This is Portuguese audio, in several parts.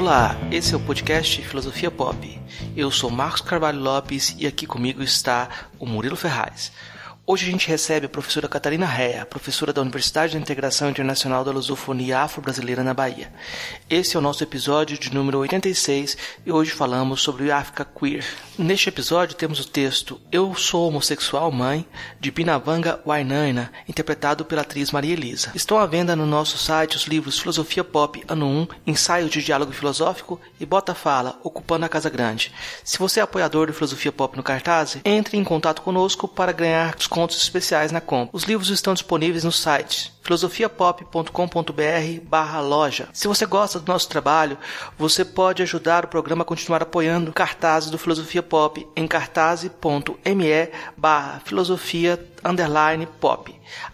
Olá, esse é o podcast Filosofia Pop. Eu sou Marcos Carvalho Lopes e aqui comigo está o Murilo Ferraz. Hoje a gente recebe a professora Catarina Rea, professora da Universidade de Integração Internacional da Lusofonia Afro-Brasileira na Bahia. Esse é o nosso episódio de número 86 e hoje falamos sobre África Queer. Neste episódio temos o texto Eu Sou Homossexual Mãe, de Binavanga Wainaina, interpretado pela atriz Maria Elisa. Estão à venda no nosso site os livros Filosofia Pop, Ano 1, Ensaio de Diálogo Filosófico e Bota Fala, Ocupando a Casa Grande. Se você é apoiador do Filosofia Pop no cartaz, entre em contato conosco para ganhar desconto descontos especiais na compra. Os livros estão disponíveis no site filosofiapop.com.br barra loja. Se você gosta do nosso trabalho, você pode ajudar o programa a continuar apoiando cartazes do Filosofia Pop em cartaz.me barra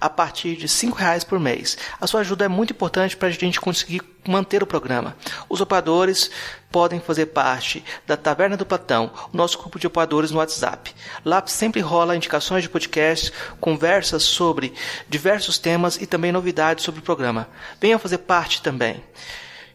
a partir de cinco reais por mês. A sua ajuda é muito importante para a gente conseguir manter o programa. Os operadores podem fazer parte da Taverna do Platão, o nosso grupo de apoiadores no WhatsApp. Lá sempre rola indicações de podcasts, conversas sobre diversos temas e também também novidades sobre o programa. Venha fazer parte também.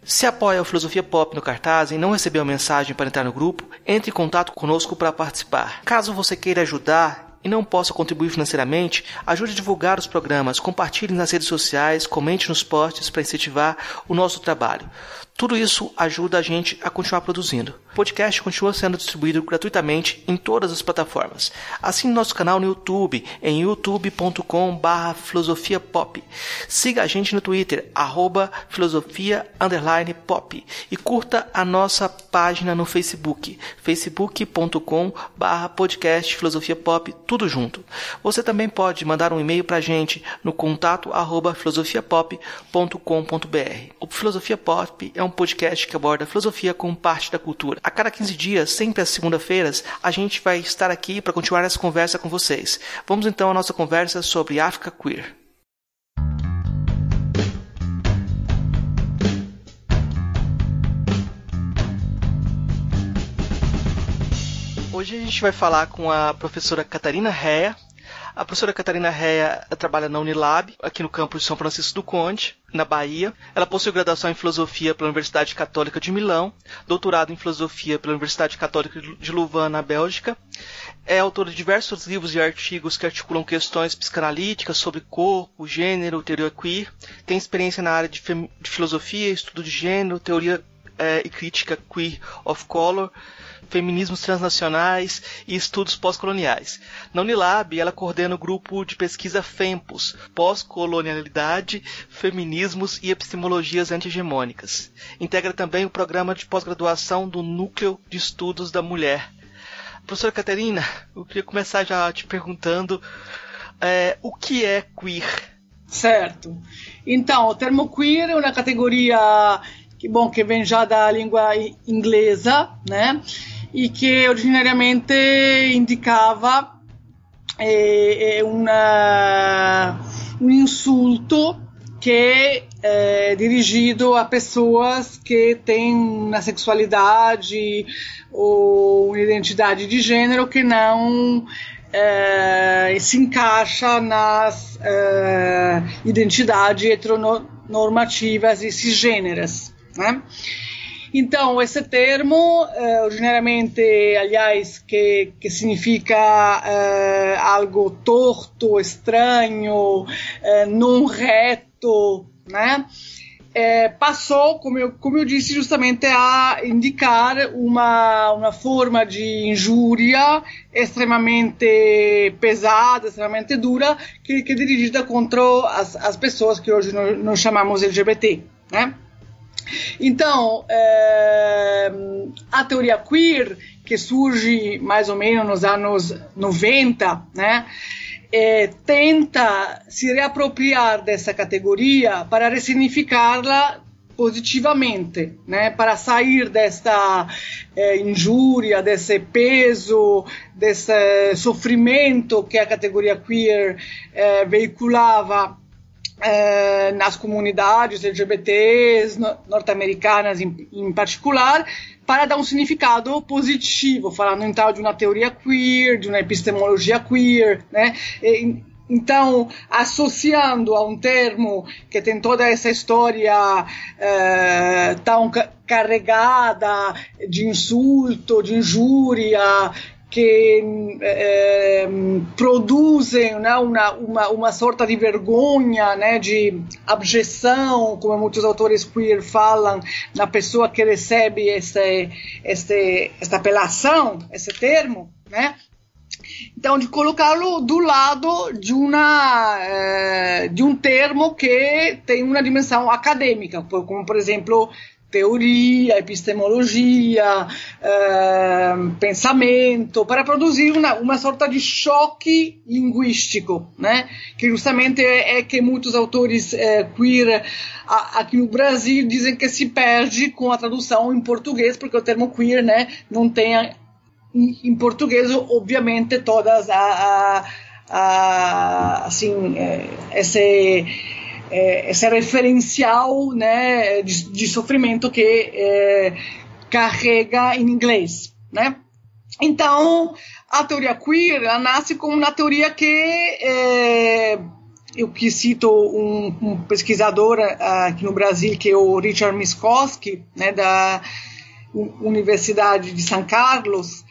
Se apoia a Filosofia Pop no cartaz e não recebeu mensagem para entrar no grupo, entre em contato conosco para participar. Caso você queira ajudar e não possa contribuir financeiramente, ajude a divulgar os programas, compartilhe nas redes sociais, comente nos posts para incentivar o nosso trabalho. Tudo isso ajuda a gente a continuar produzindo. O podcast continua sendo distribuído gratuitamente em todas as plataformas. Assine nosso canal no YouTube em youtube.com/barra filosofia pop. Siga a gente no Twitter arroba e curta a nossa página no Facebook facebook.com/barra podcast filosofia pop tudo junto. Você também pode mandar um e-mail para a gente no contato arroba filosofiapop.com.br. O Filosofia Pop é um podcast que aborda filosofia como parte da cultura. A cada 15 dias, sempre às segunda-feiras, a gente vai estar aqui para continuar essa conversa com vocês. Vamos então à nossa conversa sobre África Queer. Hoje a gente vai falar com a professora Catarina Rea, a professora Catarina Rea trabalha na Unilab, aqui no campus de São Francisco do Conde, na Bahia. Ela possui graduação em filosofia pela Universidade Católica de Milão, doutorado em filosofia pela Universidade Católica de Louvain, na Bélgica. É autora de diversos livros e artigos que articulam questões psicanalíticas sobre corpo, gênero, teoria queer. Tem experiência na área de, de filosofia, estudo de gênero, teoria é, e crítica queer of color feminismos transnacionais e estudos pós-coloniais. Na Unilab, ela coordena o grupo de pesquisa FEMPOS, Pós-Colonialidade, Feminismos e Epistemologias Antihegemônicas. Integra também o programa de pós-graduação do Núcleo de Estudos da Mulher. Professora Caterina, eu queria começar já te perguntando é, o que é queer? Certo. Então, o termo queer é uma categoria que bom que vem já da língua inglesa, né? E che originariamente indicava eh, una, un insulto que é dirigido a pessoas que têm uma sexualidade ou uma identidade de gênero que não se encaixa nas identidades heteronormativas e cisgêneras. Né? Então, esse termo, eh, originariamente, aliás, que, que significa eh, algo torto, estranho, eh, não reto, né? É, passou, como eu, como eu disse, justamente a indicar uma, uma forma de injúria extremamente pesada, extremamente dura, que, que é dirigida contra as, as pessoas que hoje nós, nós chamamos LGBT, né? Então, é, a teoria queer, que surge mais ou menos nos anos 90, né, é, tenta se reapropriar dessa categoria para ressignificá-la positivamente, né, para sair desta é, injúria, desse peso, desse sofrimento que a categoria queer é, veiculava é, nas comunidades LGBTs norte-americanas em, em, particular, para dar um significado positivo, falando então de uma teoria queer, de uma epistemologia queer, né? E, então, associando a um termo que tem toda essa história eh, tão carregada de insulto, de injúria, que eh, produzem né, uma, uma, uma sorta de vergonha, né, de abjeção, como muitos autores queer falam, na pessoa que recebe esse, esta apelação, esse termo, né? Então, de colocá-lo do lado de, uma, é, de um termo que tem uma dimensão acadêmica, como, por exemplo, teoria, epistemologia, é, pensamento, para produzir uma, uma sorta de choque linguístico, né? que justamente é, é que muitos autores é, queer aqui no Brasil dizem que se perde com a tradução em português, porque o termo queer né, não tem em português, obviamente, todas a, a, a assim, é, esse, é, esse referencial né, de, de sofrimento que é, carrega em inglês, né? Então, a teoria queer nasce como uma teoria que é, eu que cito um, um, pesquisador aqui no Brasil que é o Richard Miskowski, né, da Universidade de São Carlos,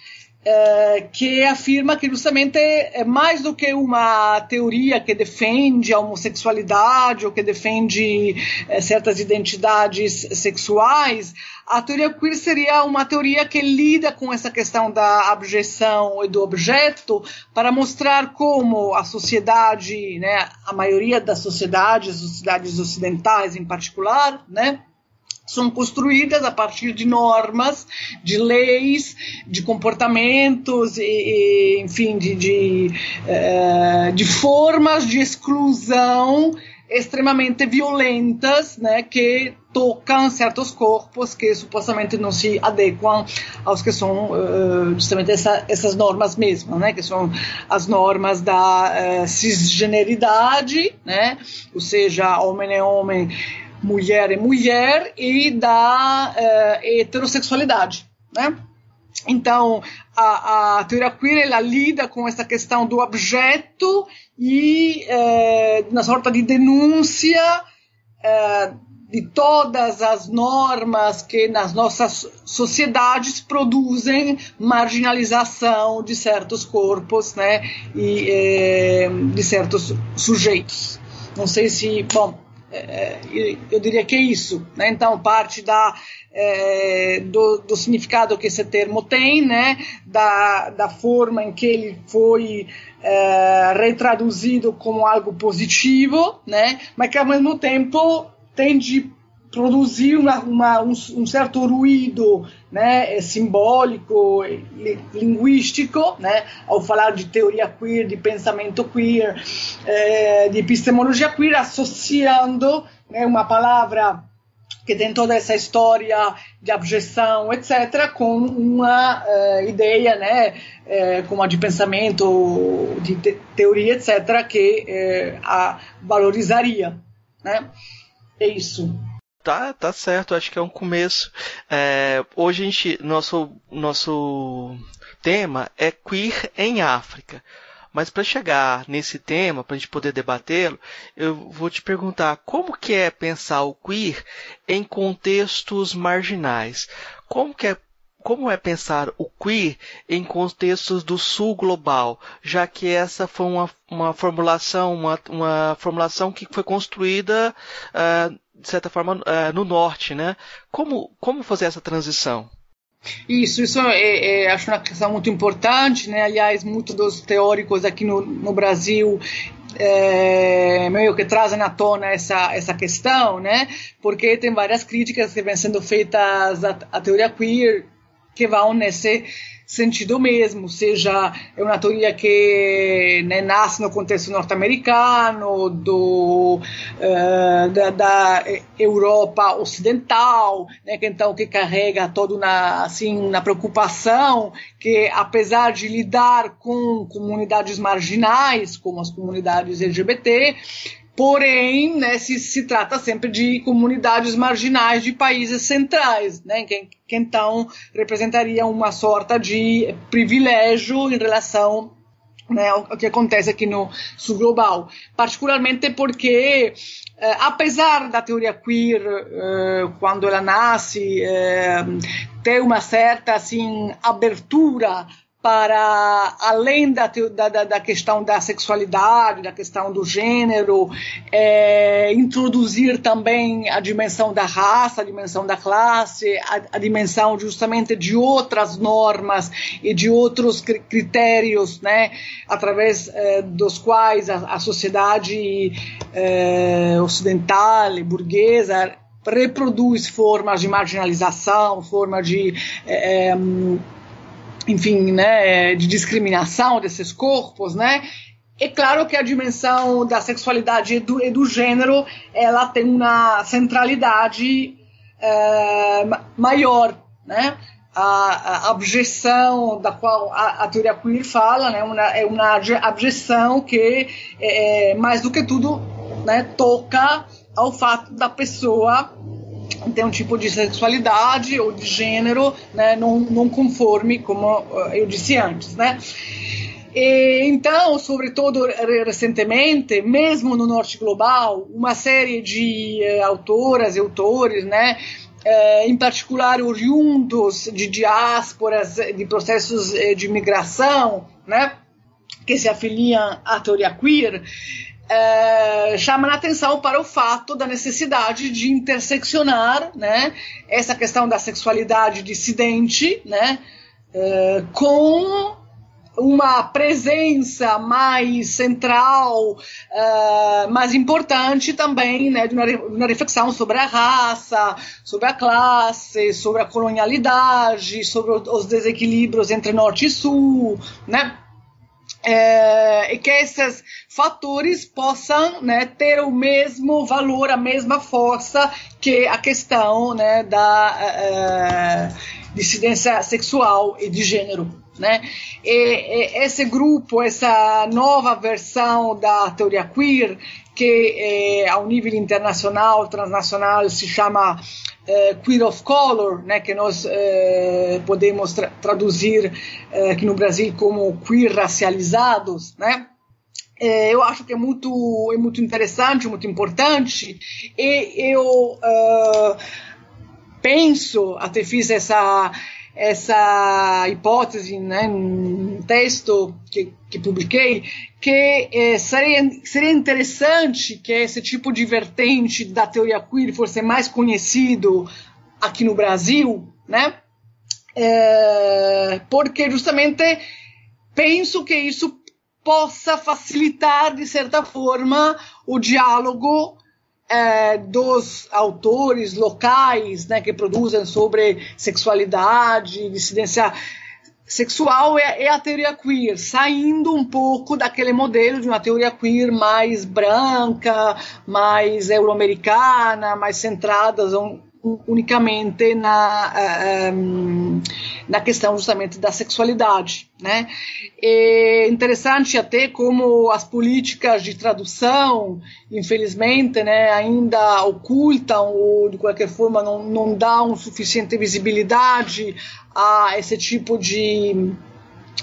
é, que afirma que justamente é mais do que uma teoria que defende a homossexualidade ou que defende é, certas identidades sexuais, a teoria queer seria uma teoria que lida com essa questão da abjeção e do objeto para mostrar como a sociedade, né, a maioria das sociedades, sociedades ocidentais em particular, né, são construídas a partir de normas, de leis, de comportamentos, e, e enfim, de, de, uh, de formas de exclusão extremamente violentas, né, que tocam certos corpos que supostamente não se adequam aos que são uh, justamente essa, essas normas mesmo, né, que são as normas da uh, cisgeneridade, né, ou seja, homem é homem, mulher é mulher e da uh, heterossexualidade, né? Então, a, a, teoria queer ela lida com essa questão do objeto e uh, na de denúncia uh, de todas as normas que nas nossas sociedades produzem marginalização de certos corpos, né, e de certos sujeitos. Não sei se, bom, é, eu diria que é isso. Né? Então, parte da, é, do, do, significado que esse termo tem, né? da, da forma em que ele foi é, retraduzido como algo positivo, né? mas que ao mesmo tempo tem de produzir uma, uma, um, um, certo ruído né, simbólico, linguístico, né, ao falar de teoria queer, de pensamento queer, é, de epistemologia queer, associando né, uma palavra que tem toda essa história de abjeção, etc., com uma ideia, né, como a de pensamento, de te teoria, etc., que a valorizaria. Né? É isso. Tá, tá certo, acho que é um começo. É, hoje a gente, nosso, nosso tema é queer em África. Mas para chegar nesse tema, para a gente poder debatê-lo, eu vou te perguntar como que é pensar o queer em contextos marginais? Como que é como é pensar o queer em contextos do sul global, já que essa foi uma, uma formulação, uma, uma formulação que foi construída uh, de certa forma, uh, no norte, né? Como, como fazer essa transição? Isso, isso é, é, acho uma questão muito importante, né? Aliás, muitos dos teóricos aqui no, no Brasil é, meio que trazem à tona essa, essa questão, né? Porque tem várias críticas que vêm sendo feitas à, à teoria queer que vão nesse sentido mesmo, seja é uma teoria que né, nasce no contexto norte-americano, do uh, da, da, Europa ocidental, né, que então que carrega toda uma assim uma preocupação que apesar de lidar com comunidades marginais, como as comunidades LGBT, Porém, né, se, se trata sempre de comunidades marginais de países centrais, né, que, que então representaria uma sorta de privilégio em relação né, que acontece aqui no sul global, particularmente porque eh, apesar da teoria queer eh, quando ela nasce eh, ter uma certa assim abertura para além da, da, da, questão da sexualidade, da questão do gênero, é, introduzir também a dimensão da raça, a dimensão da classe, a, a, dimensão justamente de outras normas e de outros critérios, né, através é, dos quais a, a sociedade é, ocidental e burguesa reproduz formas de marginalização, formas de é, enfim, né, de discriminação desses corpos, né? É claro que a dimensão da sexualidade e do, e do gênero ela tem uma centralidade é, maior, né? A, a, objeção da qual a, a, teoria queer fala, né? Uma, é uma objeção que é, mais do que tudo, né? Toca ao fato da pessoa tem um tipo de sexualidade ou de gênero né, não, não conforme, como eh, eu disse antes, né? E, então, sobretudo recentemente, mesmo no norte global, uma série de uh, autoras e autores, né, uh, em particular oriundos de diásporas, de processos de migração, né, que se afiliam à teoria queer, é, chama a atenção para o fato da necessidade de interseccionar né, essa questão da sexualidade dissidente né, é, com uma presença mais central, uh, mais importante também, né, de uma, uma, reflexão sobre a raça, sobre a classe, sobre a colonialidade, sobre os desequilíbrios entre norte e sul, né? É, que esses fatores possam né, ter o mesmo valor, a mesma força que a questão né, da uh, dissidência sexual e de gênero. Né? E, e, esse grupo, essa nova versão da teoria queer, que é, ao nível internacional, transnacional, se chama é, Queer of Color, né, que nós é, podemos tra traduzir é, aqui no Brasil como queer racializados, né? Eu acho que é muito, é muito interessante, muito importante, e eu penso, até fiz essa, essa hipótese né, texto que, que publiquei, que é, seria, seria interessante que esse tipo de vertente da teoria queer fosse mais conhecido aqui no Brasil, né? É, porque justamente penso que isso possa facilitar, de certa forma, o diálogo é, dos autores locais né, que produzem sobre sexualidade, dissidência sexual é, é, a teoria queer, saindo um pouco daquele modelo de uma teoria queer mais branca, mais euro-americana, mais centrada unicamente na, um, eh, na questão justamente da sexualidade. Né? É interessante até como as políticas de tradução, infelizmente, né, ainda ocultam ou de qualquer forma não, não dão suficiente visibilidade a esse tipo de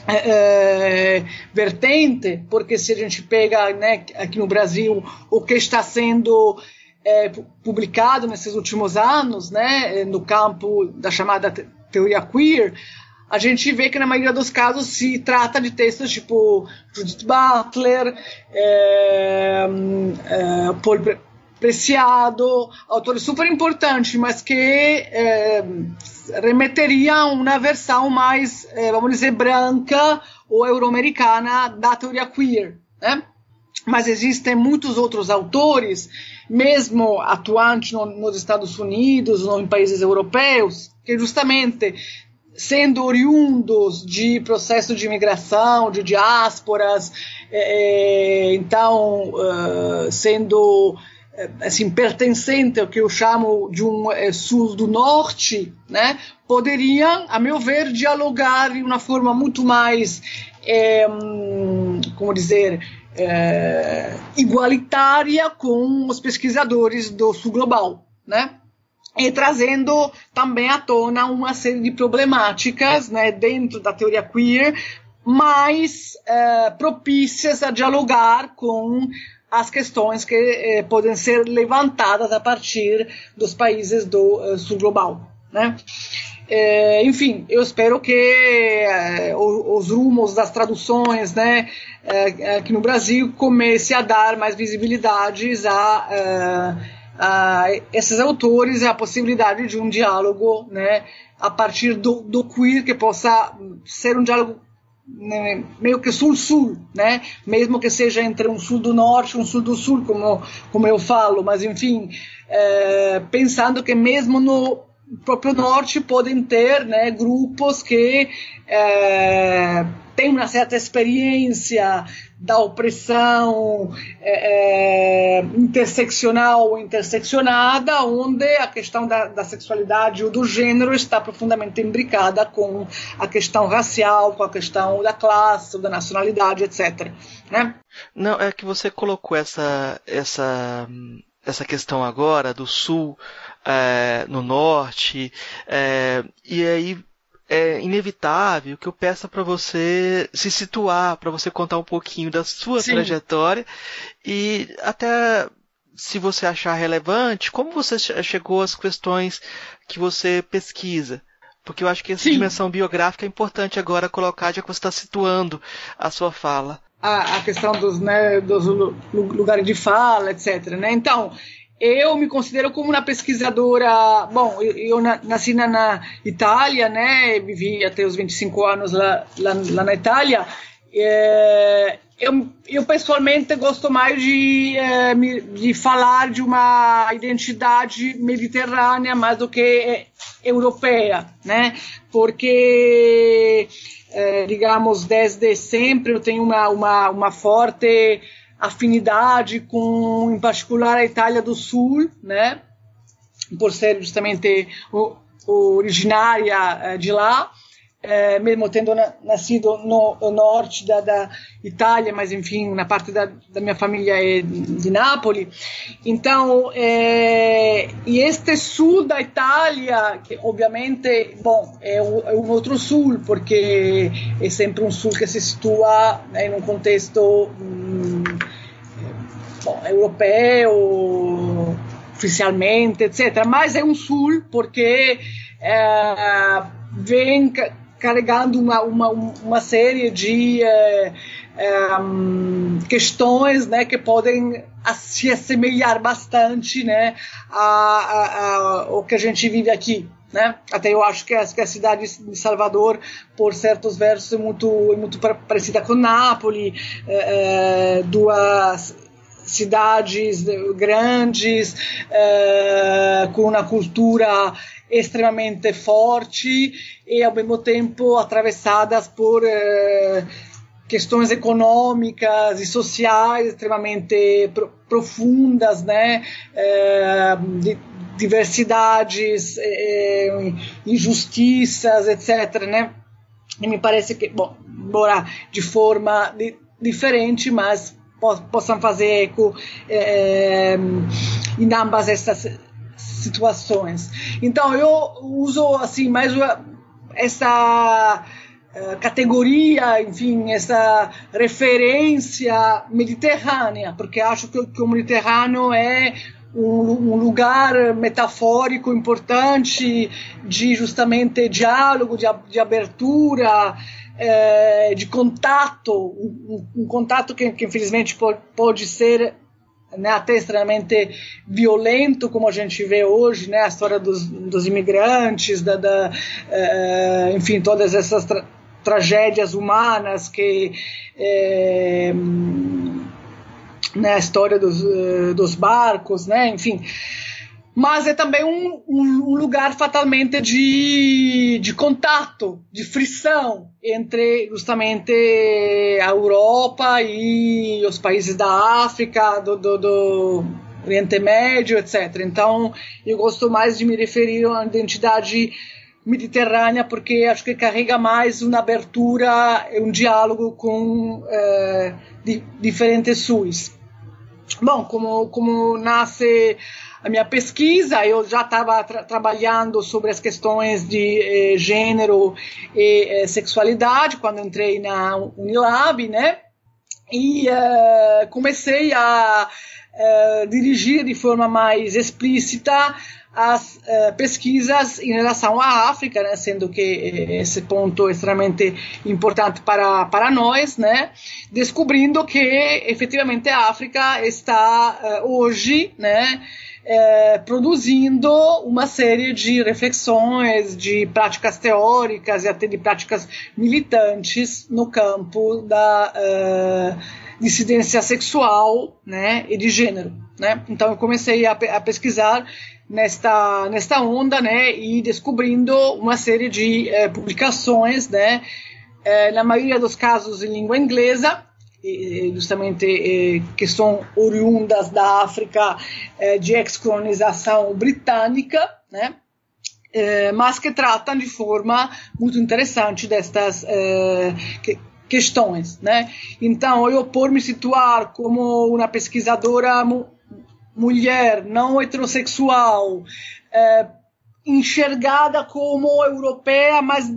é, vertente, porque se a gente pega né, aqui no Brasil o que está sendo é, publicado nesses últimos anos, né, no campo da chamada teoria queer, a gente vê que na maioria dos casos se trata de textos tipo Judith Butler, é, é, Paul Preciado, autores super importantes, mas que é, remeteriam uma versão mais, é, vamos dizer, branca ou euro-americana da teoria queer, né? Mas existem muitos outros autores mesmo atuante no, nos Estados Unidos ou em países europeus, que justamente sendo oriundos de processo de imigração, de diásporas, é, então uh, sendo assim pertencente ao que eu chamo de um é, sul do norte, né, poderiam, a meu ver, dialogar de uma forma muito mais, é, como dizer, é, igualitária com os pesquisadores do sul global, né? E trazendo também à tona uma série de problemáticas, né, dentro da teoria queer, mais eh, propícias a dialogar com as questões que eh, podem ser levantadas a partir dos países do uh, sul global. Né? É, enfim, eu espero que é, os rumos das traduções né, aqui no Brasil comece a dar mais visibilidades a, a esses autores e a possibilidade de um diálogo né, a partir do, do queer que possa ser um diálogo meio que sul-sul, né? Mesmo que seja entre um sul do norte e um sul do sul, como, como eu falo, mas enfim, é, pensando que mesmo no próprio norte podem ter né, grupos que é, têm uma certa experiência da opressão é, é, interseccional ou interseccionada, onde a questão da, da, sexualidade ou do gênero está profundamente imbricada com a questão racial, com a questão da classe, da nacionalidade, etc. Né? Não, é que você colocou essa, essa, essa questão agora do sul é, no norte, é, e aí é inevitável que eu peça para você se situar, para você contar um pouquinho da sua Sim. trajetória e até se você achar relevante, como você chegou às questões que você pesquisa. Porque eu acho que essa Sim. dimensão biográfica é importante agora colocar, já que você está situando a sua fala. A, a questão dos, né, dos lugares de fala, etc. Né? Então, eu me considero como uma pesquisadora. Bom, eu, eu nasci na, na, Itália, né? Vivi até os 25 anos lá, lá, lá na Itália. É, eu, eu, pessoalmente gosto mais de, é, de falar de uma identidade mediterrânea mais do que é, europeia, né? Porque, é, digamos, desde sempre eu tenho uma, uma, uma forte afinidade com, em particular, a Itália do Sul, né? Por ser justamente originária eh, de lá é, mesmo tendo na, nascido no, no norte da, da, Itália, mas enfim, na parte da, da minha família é de Nápoles. Então, é, e este sul da Itália, que obviamente, bom, é, um outro sul, porque é sempre um sul que se situa em um contexto hum, bom, europeu, oficialmente, etc. Mas é um sul porque é, vem carregando uma, uma, uma série de é, é, questões né, que podem se assemelhar bastante né, ao que a gente vive aqui. Né? Até eu acho que a, que a, cidade de Salvador, por certos versos, é muito, é muito parecida com Nápoles, é, duas cidades grandes, com uma cultura extremamente forte e ao mesmo tempo atravessadas por eh, questões econômicas e sociais extremamente pro profundas, né? Eh, diversidades, eh, injustiças, etc. Né? E me parece que, bom, embora de forma di diferente, mas po possam fazer eco eh, em ambas essas situações. Então eu uso assim mais essa uh, categoria, enfim, essa referência mediterrânea, porque acho que, que o Mediterrâneo é um, um, lugar metafórico importante de justamente diálogo, de, de abertura, é, de contato, um, um contato que, que infelizmente pode ser né, até extremamente violento, como a gente vê hoje, né, a história dos, dos imigrantes, da, da uh, enfim, todas essas tra tragédias humanas que é, né, a história dos, uh, dos barcos, né, enfim mas é também um, um, lugar fatalmente de, de contato, de frição entre justamente a Europa e os países da África, do, do, do Oriente Médio, etc. Então, eu gosto mais de me referir uma identidade mediterrânea porque acho que carrega mais uma abertura um diálogo com eh, di, diferentes SUS. Bom, como, como nasce a minha pesquisa. Eu já estava tra trabalhando sobre as questões de eh, gênero e eh, sexualidade quando entrei na Unilab, né? E uh, comecei a uh, dirigir de forma mais explícita as uh, pesquisas em relação à África, né, sendo que esse ponto é extremamente importante para, para nós, né, descobrindo que efetivamente a África está uh, hoje, né, é, produzindo uma série de reflexões, de práticas teóricas e até de práticas militantes no campo da uh, dissidência sexual né, e de gênero. Né? Então eu comecei a, a pesquisar nesta, nesta onda né, e descobrindo uma série de uh, publicações, né, uh, na maioria dos casos em língua inglesa, justamente eh, que são oriundas da África eh, de ex-colonização britânica, né? Eh, mas que tratam de forma muito interessante destas que, questões, né? Então, eu por me situar como uma pesquisadora mu mulher não heterossexual, enxergada como europeia, mas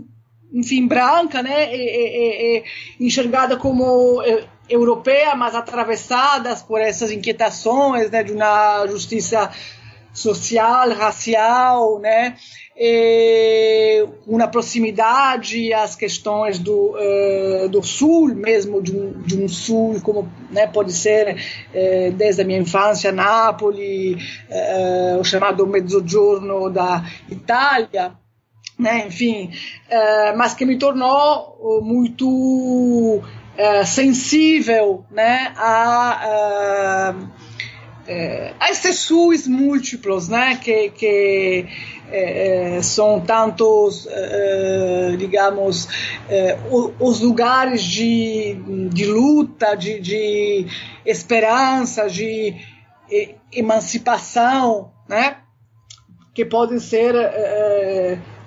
enfim branca, né? E, e, e, enxergada como europeia, mas atravessadas por essas inquietações né, de uma justiça social, racial, né, uma proximidade às questões do, uh, do sul mesmo, de um, de um sul como né, pode ser uh, desde a minha infância, Nápoles, uh, o chamado Mezzogiorno da Itália, né, enfim, mas que me tornou muito é, sensível né, a, a, é, a esses SUS múltiplos, né, que, que é, são tantos, digamos, os lugares de, de luta, de, de esperança, de emancipação, né, que podem ser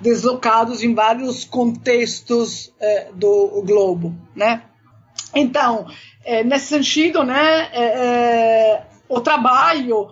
deslocados em vários contextos do globo, né? Então, é, nesse sentido, né, é, é o trabalho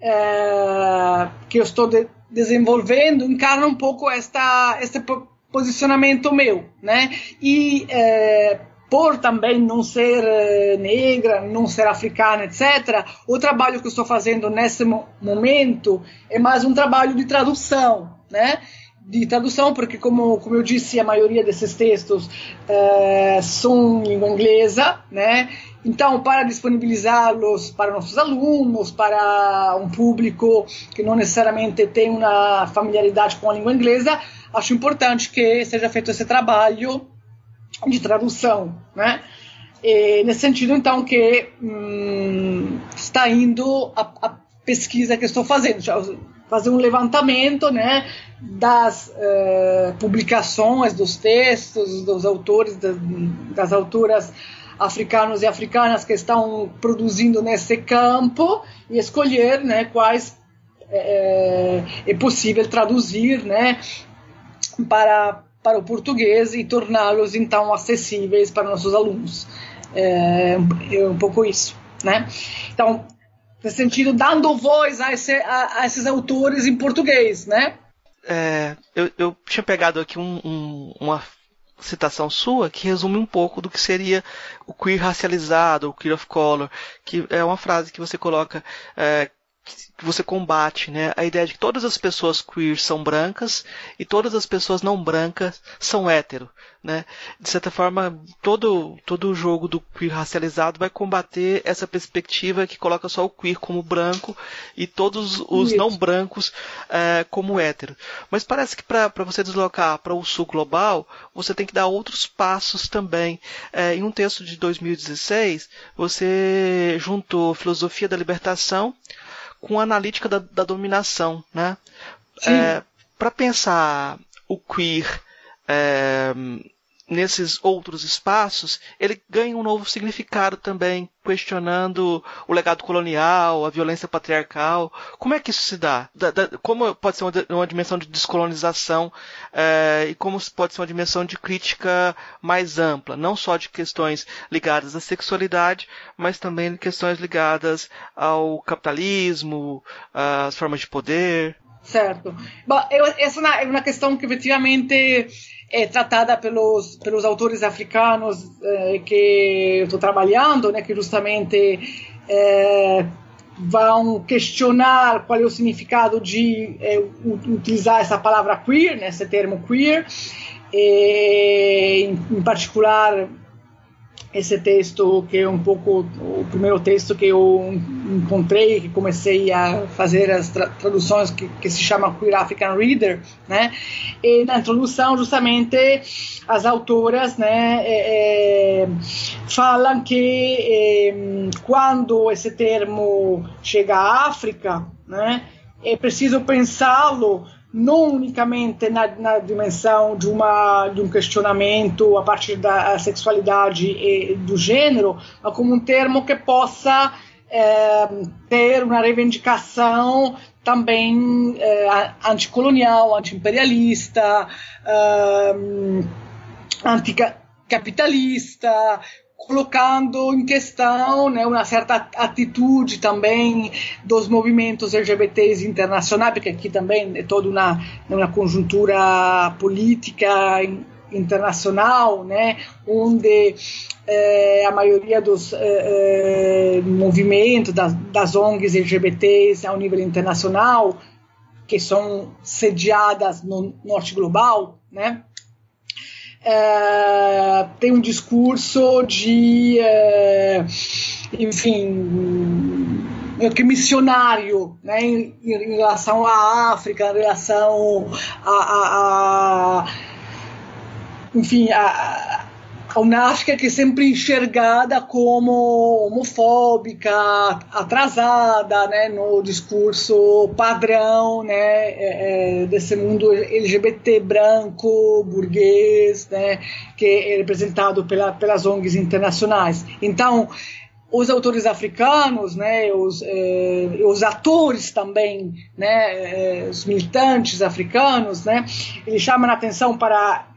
é, que eu estou de, desenvolvendo encarna um pouco esta, este posicionamento meu, né? E é, por também não ser negra, não ser africana, etc., o trabalho que eu estou fazendo nesse momento é mais um trabalho de tradução, né? De tradução, porque, como, como eu disse, a maioria desses textos uh, são em língua inglesa, né? Então, para disponibilizá-los para nossos alunos, para um público que não necessariamente tem uma familiaridade com a língua inglesa, acho importante que seja feito esse trabalho de tradução, né? E, nesse sentido, então, que hum, está indo a, a pesquisa que estou fazendo, fazer um levantamento, né, das uh, publicações, dos textos, dos autores, das, das autoras africanos e africanas que estão produzindo nesse campo e escolher né, quais é, é possível traduzir né, para, para o português e torná-los então acessíveis para nossos alunos. É, é um pouco isso. Né? Então, nesse sentido, dando voz a, esse, a, a esses autores em português, né? É, eu, eu, tinha pegado aqui um, um, uma citação sua que resume um pouco do que seria o queer racializado, o queer of color, que é uma frase que você coloca é, que você combate, né? A ideia de que todas as pessoas queer são brancas e todas as pessoas não brancas são hétero, né? De certa forma, todo todo o jogo do queer racializado vai combater essa perspectiva que coloca só o queer como branco e todos os Isso. não brancos é, como hétero. Mas parece que para você deslocar para o sul global, você tem que dar outros passos também. É, em um texto de 2016, você juntou filosofia da libertação com a analítica da, da dominação, né? É, para pensar o queer é, nesses outros espaços, ele ganha um novo significado também, questionando o legado colonial, a violência patriarcal. Como é que isso se dá? Da, da, como pode ser uma, uma, dimensão de descolonização é, e como pode ser uma dimensão de crítica mais ampla, não só de questões ligadas à sexualidade, mas também de questões ligadas ao capitalismo, às formas de poder? Certo. Bom, eu, essa é uma questão que efetivamente é tratada pelos, pelos autores africanos eh, que eu estou trabalhando, né, que justamente eh, vão questionar qual é o significado de eh, utilizar essa palavra queer, né, esse termo queer, e, em, em particular esse texto que é um pouco o primeiro texto que eu encontrei que comecei a fazer as tra traduções que, que, se chama Queer African Reader né? E na introdução justamente as autoras né é, é, falam que é, quando esse termo chega à África né é preciso pensá-lo não unicamente na, na, dimensão de, uma, de um questionamento a partir da sexualidade e do gênero, mas como um termo que possa é, ter uma reivindicação também é, anticolonial, antiimperialista, é, anticapitalista, colocando em questão né, uma certa atitude também dos movimentos LGBTs internacionais, porque aqui também é toda uma, uma conjuntura política internacional, né, onde eh, a maioria dos eh, eh movimentos das, das ONGs LGBTs ao nível internacional, que são sediadas no norte global, né, é, tem um discurso de, é, enfim, que missionário né, em, em, relação à África, em relação a, a, a enfim, a, uma África que é sempre enxergada como homofóbica, atrasada, né, no discurso padrão, né, é, é desse mundo LGBT branco, burguês, né, que é representado pela, pelas ONGs internacionais. Então, os autores africanos, né, os, eh, os atores também, né, eh, os militantes africanos, né, eles chamam a atenção para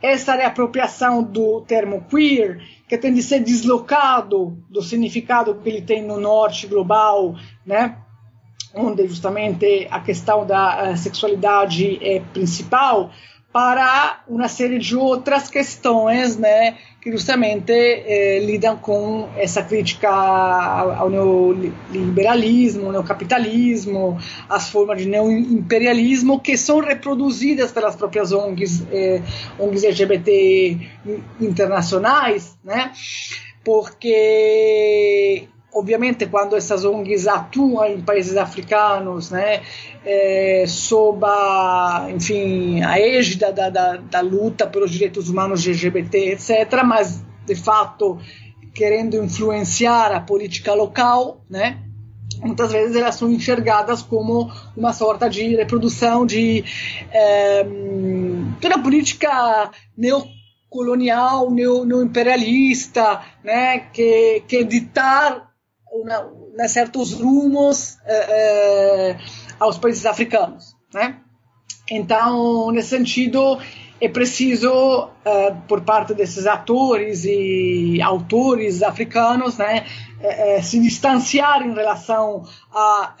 essa reapropriação do termo queer, que tem de ser deslocado do significado que ele tem no norte global, né? onde justamente a questão da sexualidade é principal, para uma série de outras questões, né, que justamente eh, lidam com essa crítica ao neoliberalismo, ao neocapitalismo, às formas de neoimperialismo que são reproduzidas pelas próprias ONGs, eh, ONGs LGBT internacionais, né? Porque obviamente quando essas ONGs atuam em países africanos, né, é, sob a, enfim, a égida da, da, da, luta pelos direitos humanos LGBT, etc., mas de fato querendo influenciar a política local, né, muitas vezes elas são enxergadas como uma sorte de reprodução de é, toda a política neocolonial, neo, neoimperialista, né, que, que ditar né, certos rumos eh, eh, aos países africanos, né? Então, nesse sentido, é preciso, eh, por parte desses atores e autores africanos, né, se distanciar em relação a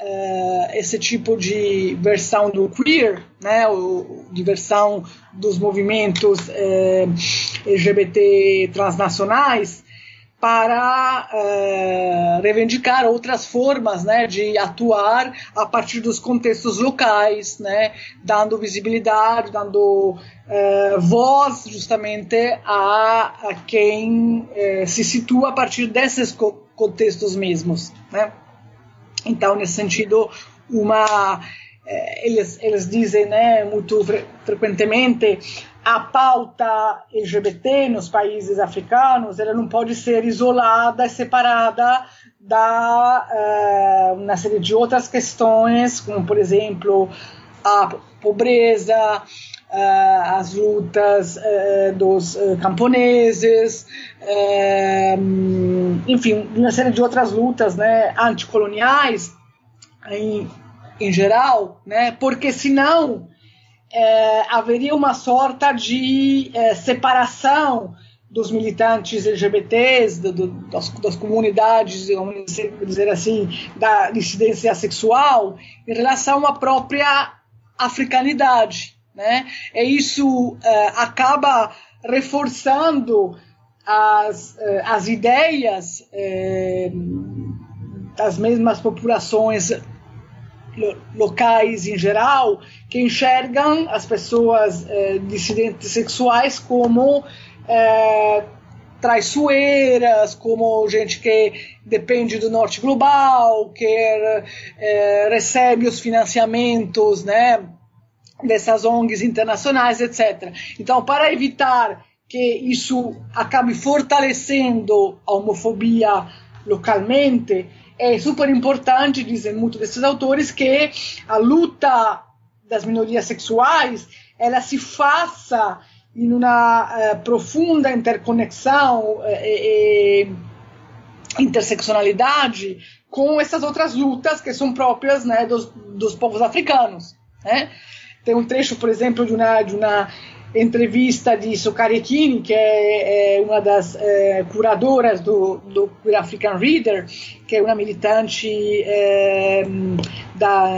esse tipo de versão do queer, né, de versão dos movimentos LGBT transnacionais, para uh, reivindicar outras formas né, de atuar a partir dos contextos locais, né, dando visibilidade, dando uh, voz justamente a, a quem uh, se situa a partir desses co contextos mesmos. Né? Então, nesse sentido, uma eles, eles dizem né, muito fre frequentemente a pauta LGBT nos países africanos ela não pode ser isolada e separada da uh, uma série de outras questões, como por exemplo a pobreza, as lutas dos camponeses, enfim, uma série de outras lutas né, anticoloniais em, em geral, né, porque senão é, haveria uma sorte de é, separação dos militantes LGBTs, do, do, das, das, comunidades, vamos dizer, assim, da dissidência sexual, em relação à própria africanidade. Né? E isso é, acaba reforçando as, é, as ideias é, das mesmas populações locais em geral que enxergam as pessoas eh, dissidentes sexuais como eh, traiçoeiras, como gente que depende do norte global, que eh, recebe os financiamentos, né, dessas ONGs internacionais, etc. Então, para evitar que isso acabe fortalecendo a homofobia localmente, é super importante, dizem muitos desses autores, que a luta das minorias sexuais ela se faça em uma uh, profunda interconexão e, uh, uh, interseccionalidade com essas outras lutas que são próprias né, dos, dos povos africanos. Né? Tem um trecho, por exemplo, de uma, de uma entrevista de Sokarekini, que é, é uma das é, curadoras do, do African Reader, que é uma militante é, da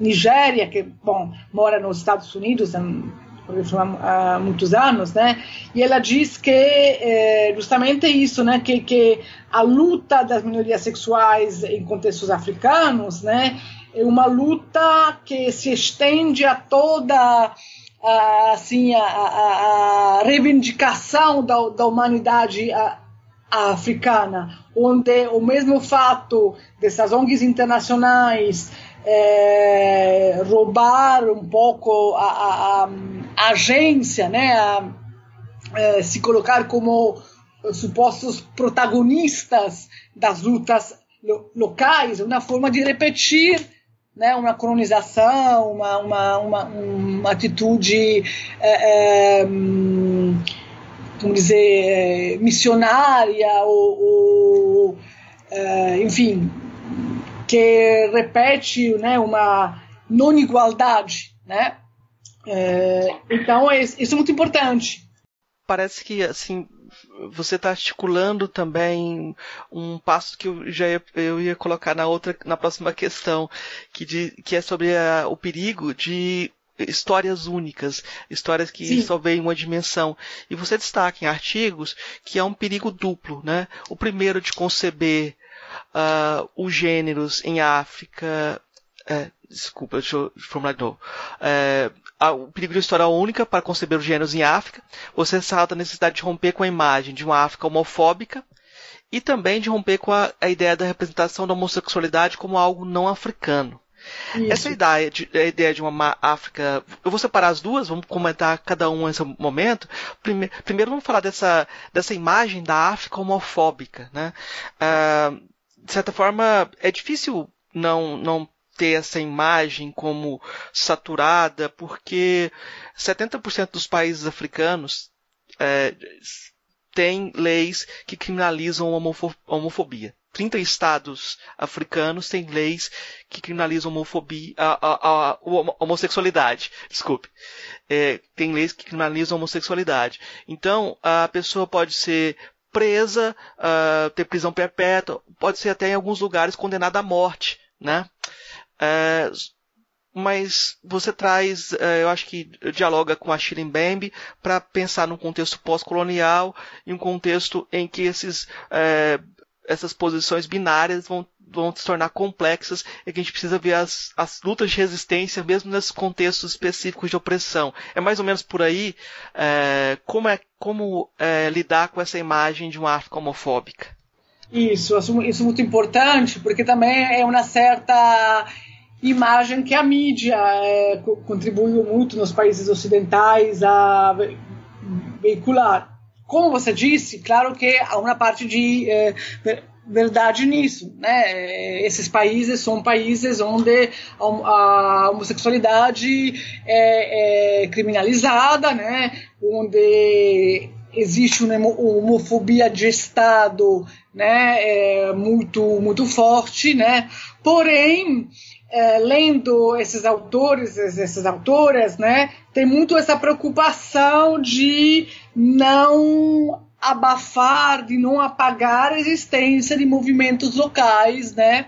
Nigéria, que bom, mora nos Estados Unidos há, muitos anos, né? E ela diz que é, justamente isso, né? Que, que a luta das minorias sexuais em contextos africanos, né? É uma luta que se estende a toda a, assim, a, a, reivindicação da, da humanidade africana, onde o mesmo fato dessas ONGs internacionais é, roubar um pouco a, agência, né, é, se colocar como supostos protagonistas das lutas lo, locais, uma forma de repetir né, uma colonização, uma, uma, uma, uma atitude, é, é, como dizer, missionária, ou, ou é, enfim, que repete né, uma não igualdade, né? É, então, é, isso é muito importante. Parece que, assim, você está articulando também um passo que eu já ia, eu ia colocar na outra, na próxima questão, que, de, que é sobre a, o perigo de histórias únicas, histórias que Sim. só veem uma dimensão. E você destaca em artigos que é um perigo duplo, né? O primeiro de conceber uh, os gêneros em África. É, desculpa, deixa eu formular de novo. É, o perigo de história única para conceber os gêneros em África, você ressalta a necessidade de romper com a imagem de uma África homofóbica e também de romper com a, a ideia da representação da homossexualidade como algo não africano. Isso. Essa ideia de, a ideia de uma África. Eu vou separar as duas, vamos comentar cada uma nesse momento. Primeiro, primeiro vamos falar dessa, dessa imagem da África homofóbica. Né? Uh, de certa forma, é difícil não, não ter essa imagem como saturada, porque 70% dos países africanos é, têm leis que criminalizam a homofobia. 30 estados africanos têm leis que criminalizam homofobia, a, a, a homossexualidade. Desculpe. É, tem leis que criminalizam a homossexualidade. Então, a pessoa pode ser presa, uh, ter prisão perpétua, pode ser até em alguns lugares condenada à morte, né? É, mas você traz, é, eu acho que dialoga com a Shirin Bembe para pensar num contexto pós-colonial e um contexto em que esses, é, essas posições binárias vão, vão se tornar complexas e que a gente precisa ver as, as lutas de resistência mesmo nesses contextos específicos de opressão. É mais ou menos por aí é, como, é, como é, lidar com essa imagem de uma África homofóbica. Isso, isso é muito importante, porque também é uma certa imagem que a mídia é, contribuiu muito nos países ocidentais a veicular. Como você disse, claro que há uma parte de é, verdade nisso, né? Esses países são países onde a, homossexualidade é, é criminalizada, né? Onde existe uma homofobia de Estado, né? É muito muito forte, né? Porém é, lendo esses autores, essas autoras, né, tem muito essa preocupação de não abafar, de não apagar a existência de movimentos locais, né,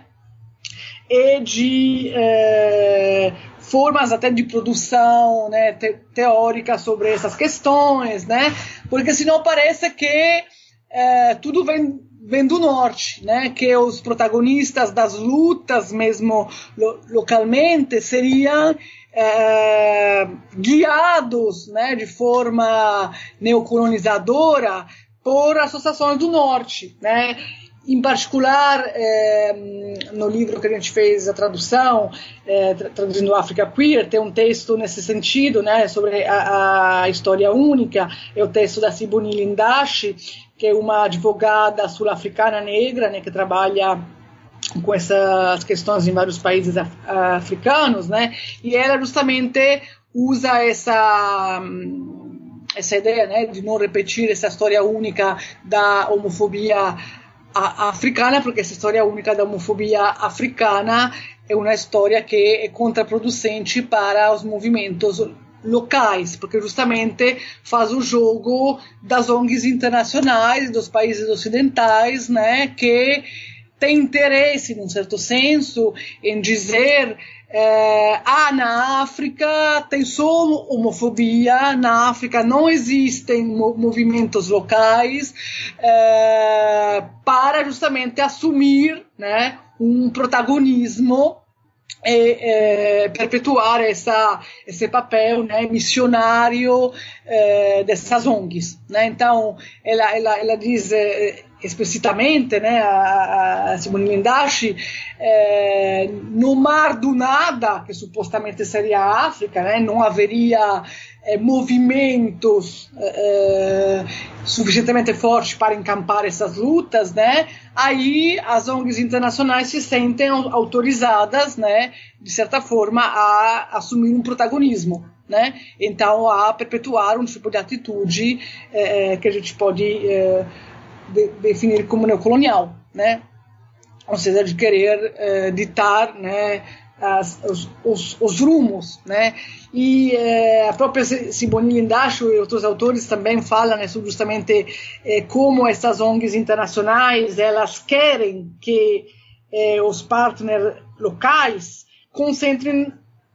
e de é, formas até de produção, né, te, teórica sobre essas questões, né, porque senão parece que é, tudo vem vem do norte, né? Que os protagonistas das lutas, mesmo lo, localmente, seriam é, guiados, né? De forma neocolonizadora por associações do norte, né? Em particular, é, no livro que a gente fez a tradução, é, traduzindo África Queer, tem um texto nesse sentido, né, sobre a, a história única, é o texto da Siboni Lindashi, que é uma advogada sul-africana negra, né, que trabalha com essas questões em vários países af africanos, né? E ela justamente usa essa essa ideia, né, de não repetir essa história única da homofobia africana, porque essa história única da homofobia africana é uma história que é contraproducente para os movimentos locais, porque justamente faz o jogo das ONGs internacionais, dos países ocidentais, né, que tem interesse, num certo senso, em dizer é, ah, na África tem só homofobia, na África não existem movimentos locais, é, para justamente assumir né, um protagonismo e perpetuar essa, esse papel né, missionário eh, dessas ONGs. Né? Então, ela, ela, ela diz eh, explicitamente, né, a, a Simone Lindashi, eh, no mar do nada, que supostamente seria a África, né, não haveria eh, movimentos eh, suficientemente fortes para encampar essas lutas, né, aí as ONGs internacionais se sentem autorizadas, né, de certa forma, a assumir um protagonismo. Né? Então, a perpetuar um tipo de atitude eh, que a gente pode de, definir como neocolonial, né? ou seja, de querer eh, ditar né, as, os, os, os, rumos, né? E eh, a própria Simone Lindacho e outros autores também falam né, justamente eh, como essas ONGs internacionais elas querem que eh, os partners locais concentrem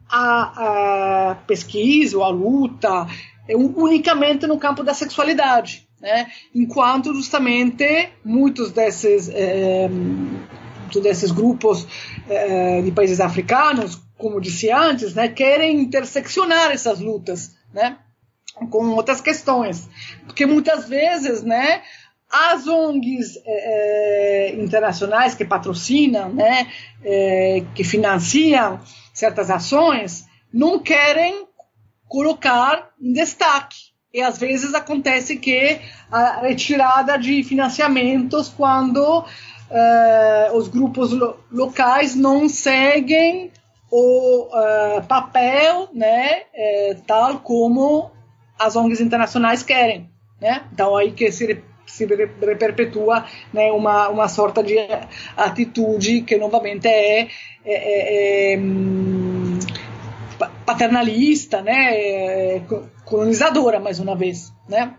a, a pesquisa ou a luta unicamente no campo da sexualidade, né? Enquanto justamente muitos desses eh, desses grupos eh, de países africanos, como disse antes, né, querem interseccionar essas lutas, né, com outras questões, porque muitas vezes, né, as ONGs eh, internacionais que patrocinam, né, eh, que financiam certas ações, não querem colocar em destaque. E às vezes acontece que a retirada de financiamentos quando uh, os grupos lo locais não seguem o uh, papel né, uh, tal como as ONGs internacionais querem. Né? Então, aí que se, se perpetua né, uma, uma sorta de atitude que, novamente, é, é, é, é paternalista, né, é, colonizadora, mais uma vez. Né?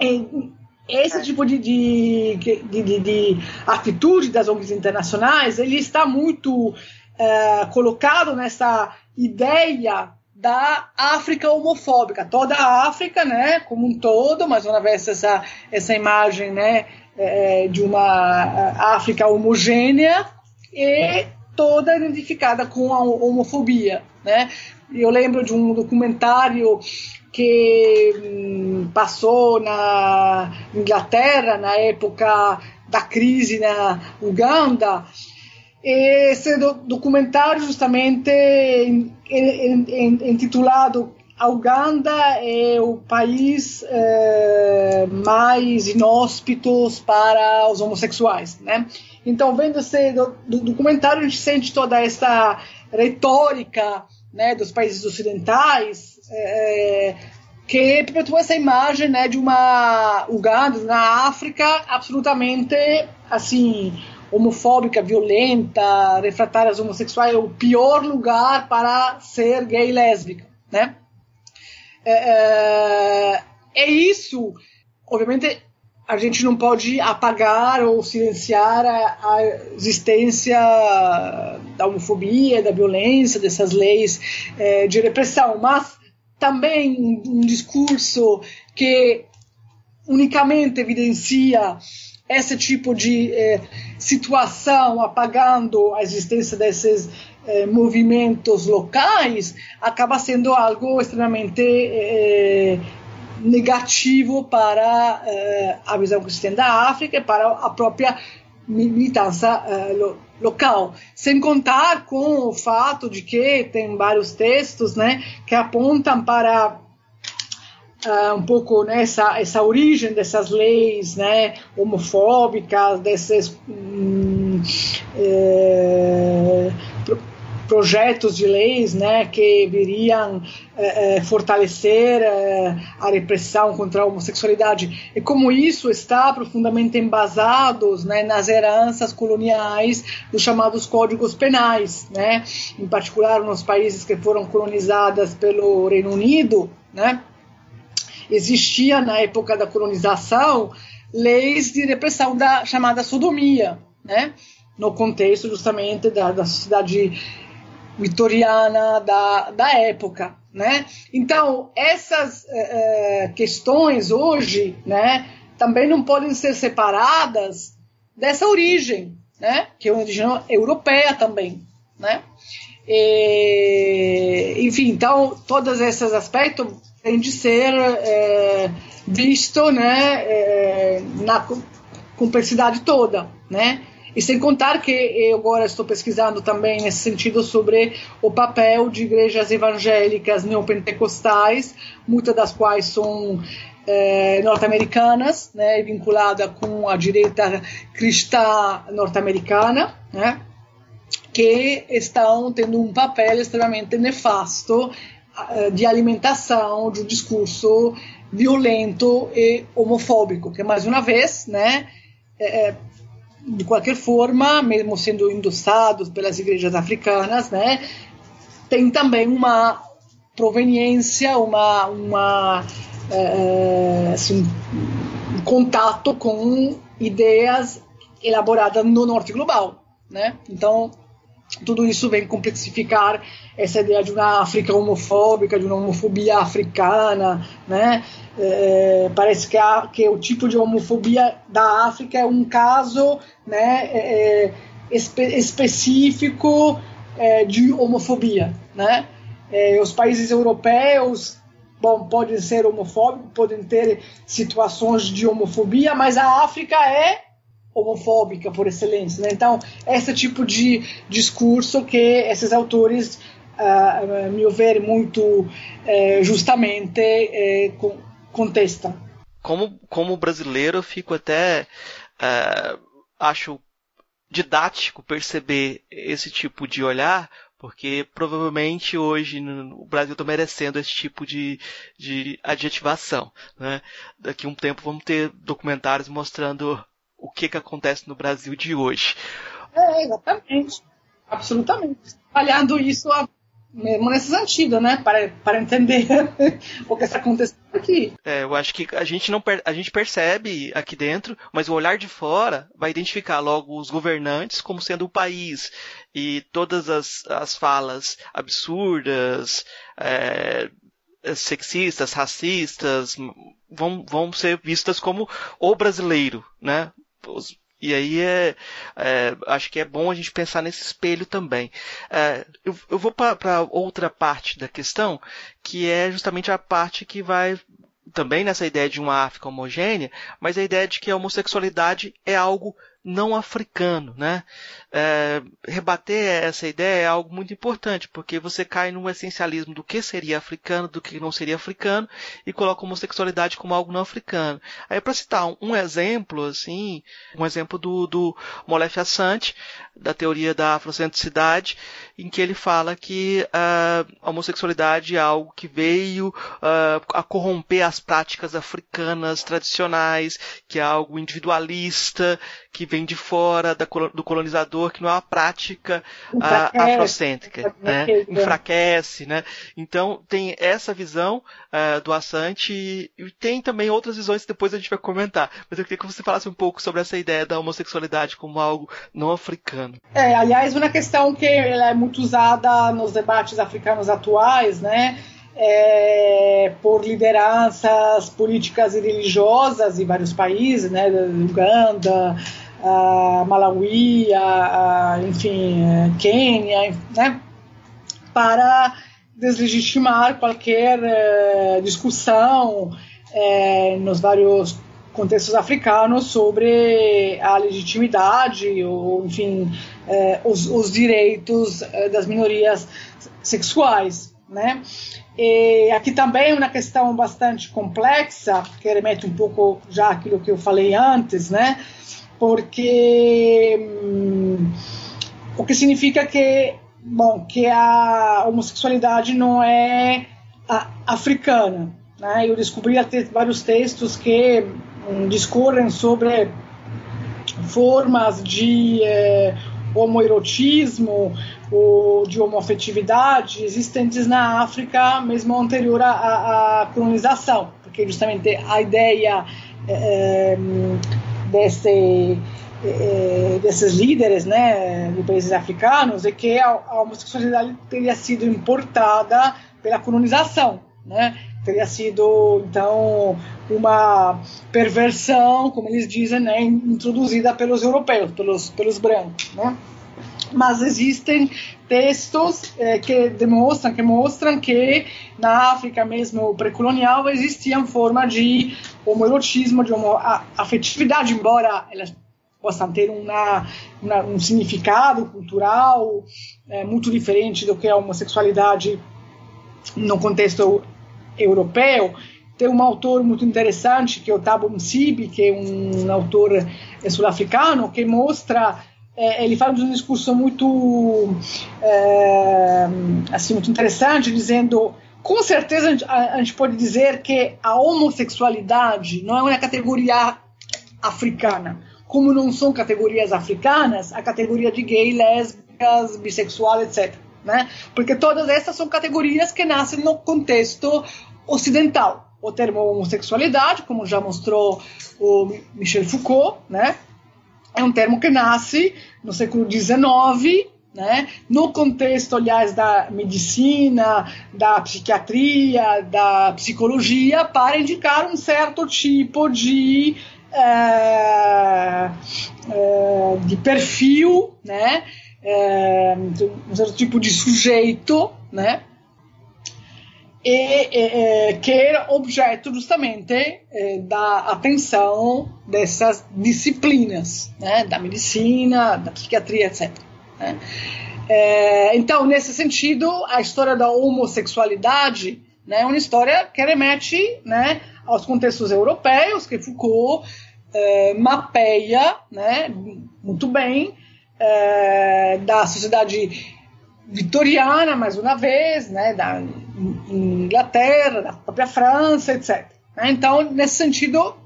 E, esse tipo de, de, de, de, atitude das ONGs internacionais ele está muito é, colocado nessa ideia da África homofóbica, toda a África, né, como um todo, mais uma vez essa essa imagem, né, é, de uma África homogênea e toda identificada com a homofobia, né? Eu lembro de um documentário que hum, passou na Inglaterra na época da crise na Uganda. Esse documentário justamente intitulado a Uganda é o país é, mais inóspito para os homossexuais, né? Então, vendo esse documentário, a gente sente toda essa retórica né, dos países ocidentais é, que perpetua essa imagem né, de uma Uganda, na África, absolutamente assim homofóbica, violenta, refratária aos homossexuais, é o pior lugar para ser gay e lésbica, né? É, é, é isso, obviamente a gente não pode apagar ou silenciar a, a, existência da homofobia, da violência, dessas leis é, de repressão, mas também um discurso que unicamente evidencia esse tipo de eh, situação, apagando a existência desses eh, movimentos locais, acaba sendo algo extremamente eh, negativo para eh, a visão cristã da África e para a própria militância eh, local. Sem contar com o fato de que tem vários textos né, que apontam para uh, um pouco né, essa origem dessas leis né, homofóbicas, desses hum, é, projetos de leis né, que viriam é, fortalecer é, a repressão contra a homossexualidade. E como isso está profundamente embasado né, nas heranças coloniais dos chamados códigos penais, né, em particular nos países que foram colonizados pelo Reino Unido, né, existia na época da colonização leis de repressão da chamada sodomia, né? no contexto justamente da, da sociedade vitoriana da, da época. Né? Então, essas eh, questões hoje né, também não podem ser separadas dessa origem, né, que é uma origem europeia também. Né? E, enfim, então, todos esses aspectos tem de ser é, visto né, é, na complexidade toda, né? E sem contar que eu agora estou pesquisando também nesse sentido sobre o papel de igrejas evangélicas neopentecostais, muitas das quais são é, norte-americanas, né, vinculada com a direita cristã norte-americana, né, que estão tendo um papel extremamente nefasto eh, de alimentação de um discurso violento e homofóbico, que mais uma vez, né, é, de qualquer forma, mesmo sendo endossados pelas igrejas africanas, né, tem também uma proveniência, uma, uma é, assim, um contato com ideias elaboradas no norte global, né? Então tudo isso vem complexificar essa ideia de uma África homofóbica, de uma homofobia africana, né? É, parece que, a, que o tipo de homofobia da África é um caso né, é, é espe específico é, de homofobia, né? É, os países europeus bom, podem ser homofóbicos, podem ter situações de homofobia, mas a África é homofóbica por excelência. Né? Então, esse tipo de discurso que esses autores, uh, meu ver, muito uh, justamente uh, contestam. Como, como brasileiro, eu fico até. Uh, acho didático perceber esse tipo de olhar, porque provavelmente hoje o Brasil está merecendo esse tipo de, de adjetivação. Né? Daqui a um tempo vamos ter documentários mostrando o que, que acontece no Brasil de hoje. É, exatamente. Absolutamente. Falhando isso mesmo nesse sentido, né? Para, para entender o que está acontecendo aqui. É, eu acho que a gente não a gente percebe aqui dentro, mas o olhar de fora vai identificar logo os governantes como sendo o país e todas as, as falas absurdas, é, sexistas, racistas, vão, vão ser vistas como o brasileiro, né? E aí é, é, acho que é bom a gente pensar nesse espelho também. É, eu, eu, vou para outra parte da questão, que é justamente a parte que vai também nessa ideia de uma África homogênea, mas a ideia de que a homossexualidade é algo não africano, né? É, rebater essa ideia é algo muito importante, porque você cai no essencialismo do que seria africano, do que não seria africano, e coloca a homossexualidade como algo não africano. Aí, para citar um, um, exemplo, assim, um exemplo do, do Molef Assante, da teoria da afrocentricidade, em que ele fala que uh, a homossexualidade é algo que veio uh, a corromper as práticas africanas tradicionais, que é algo individualista, que vem de fora da, do colonizador, que não é uma prática uh, afrocêntrica, né? enfraquece, né? Então tem essa visão do Assante e tem também outras visões que depois a gente vai comentar. Mas eu queria que você falasse um pouco sobre essa ideia da homossexualidade como algo não africano. É, aliás, uma questão que é muito usada nos debates africanos atuais, né? É, por lideranças políticas e religiosas em vários países, né, Uganda, a Malawi, a, a, enfim, Quênia, né, para deslegitimar qualquer é, discussão é, nos vários contextos africanos sobre a legitimidade ou, enfim, os, os, direitos das minorias sexuais, né? E aqui também uma questão bastante complexa, que remete um pouco já àquilo que eu falei antes, né? Porque hum, o que significa que, bom, que a homossexualidade não é africana, né? Eu descobri vários textos que discorrem sobre formas de eh, homoerotismo ou de homoafetividade existentes na África, mesmo anterior à, à colonização, porque justamente a ideia eh, desse, eh, desses líderes né, de países africanos é que a, a homossexualidade teria sido importada pela colonização, né? teria sido então uma perversão, como eles dizem, né, introduzida pelos europeus, pelos, pelos brancos. Né? Mas existem textos eh, que demonstram que mostram que na África mesmo pré-colonial existia uma forma de homoerotismo, de homoafetividade, embora elas possam ter uma, uma, um significado cultural eh, muito diferente do que a homossexualidade no contexto europeu. Tem um autor muito interessante, que é o Thabo Msibi, que é um autor eh, sul-africano, que mostra é, ele faz um discurso muito é, assim muito interessante dizendo com certeza a gente, a, a gente, pode dizer que a homossexualidade não é uma categoria africana. Como não são categorias africanas a categoria de gay lésbicas bissexual etc né? Porque todas essas são categorias que nascem no contexto ocidental. O termo homossexualidade, como já mostrou o Michel Foucault, né, é um termo que nasce no século XIX, né, no contexto, aliás, da medicina, da psiquiatria, da psicologia, para indicar um certo tipo de, é, é, de perfil, né, é, um certo tipo de sujeito, né, e que era objeto justamente da atenção dessas disciplinas, né, da medicina, da psiquiatria, etc. Né? É, então, nesse sentido, a história da homossexualidade né, é uma história que remete né, aos contextos europeus, que Foucault é, mapeia né, muito bem é, da sociedade vitoriana, mais uma vez, né, da Inglaterra, da própria França, etc. Né? Então, nesse sentido,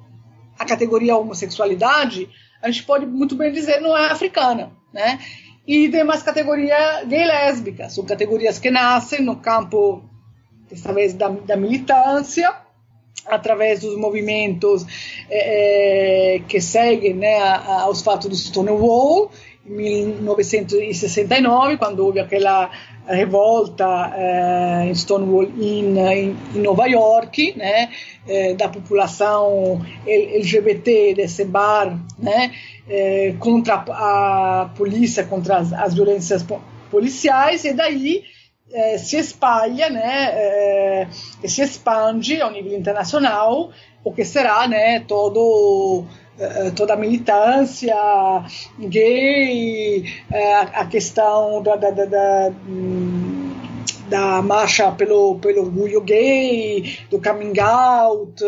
a categoria homossexualidade, a gente pode muito bem dizer, não é africana. Né? E demais categoria gay lésbica, são categorias que nascem no campo, desta vez, da, da militância, através dos movimentos é, que seguem né, aos fatos do Stonewall 1969, quando houve aquela revolta eh, em Stonewall em, Nova York, né, eh, da população LGBT desse bar, né, eh, contra a polícia, contra as, as violências policiais, e daí eh, se espalha, né, eh, se expande ao nível internacional o que será, né, todo toda a militância gay, uh, a questão da, da, da, da da marcha pelo, pelo orgulho gay, do coming out,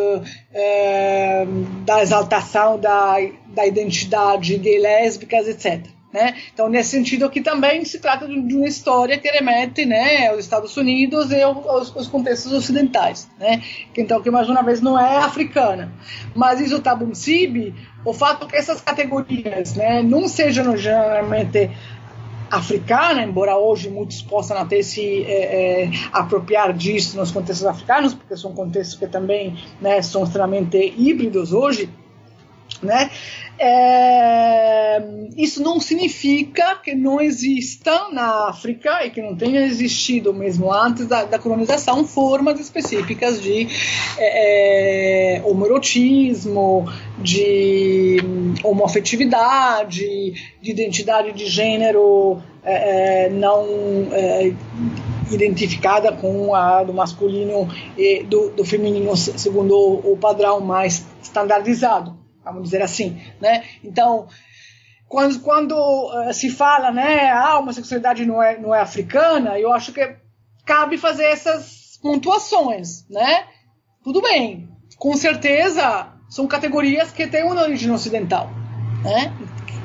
é, da exaltação da, da identidade gay lésbicas, etc. Né? Então, nesse sentido aqui também se trata de, uma história que remete né, aos Estados Unidos e aos, aos contextos ocidentais. Né? Então, que mais uma vez não é africana. Mas isso está Tabuncibi, o fato que essas categorias né, não sejam geralmente africana, embora hoje muitos possam até se é, é, apropriar disso nos contextos africanos, porque são contextos que também né, são extremamente híbridos hoje, né? É, isso não significa que não exista na África e que não tenha existido mesmo antes da, da colonização formas específicas de é, é homoerotismo, de homoafetividade, de identidade de gênero é, é não é, identificada com a do masculino e do, do feminino segundo o, padrão mais standardizado vamos dizer assim, né? Então, quando, quando uh, se fala, né, ah, a homossexualidade não é, não é africana, eu acho que cabe fazer essas pontuações, né? Tudo bem, com certeza são categorias que têm uma origem ocidental, né?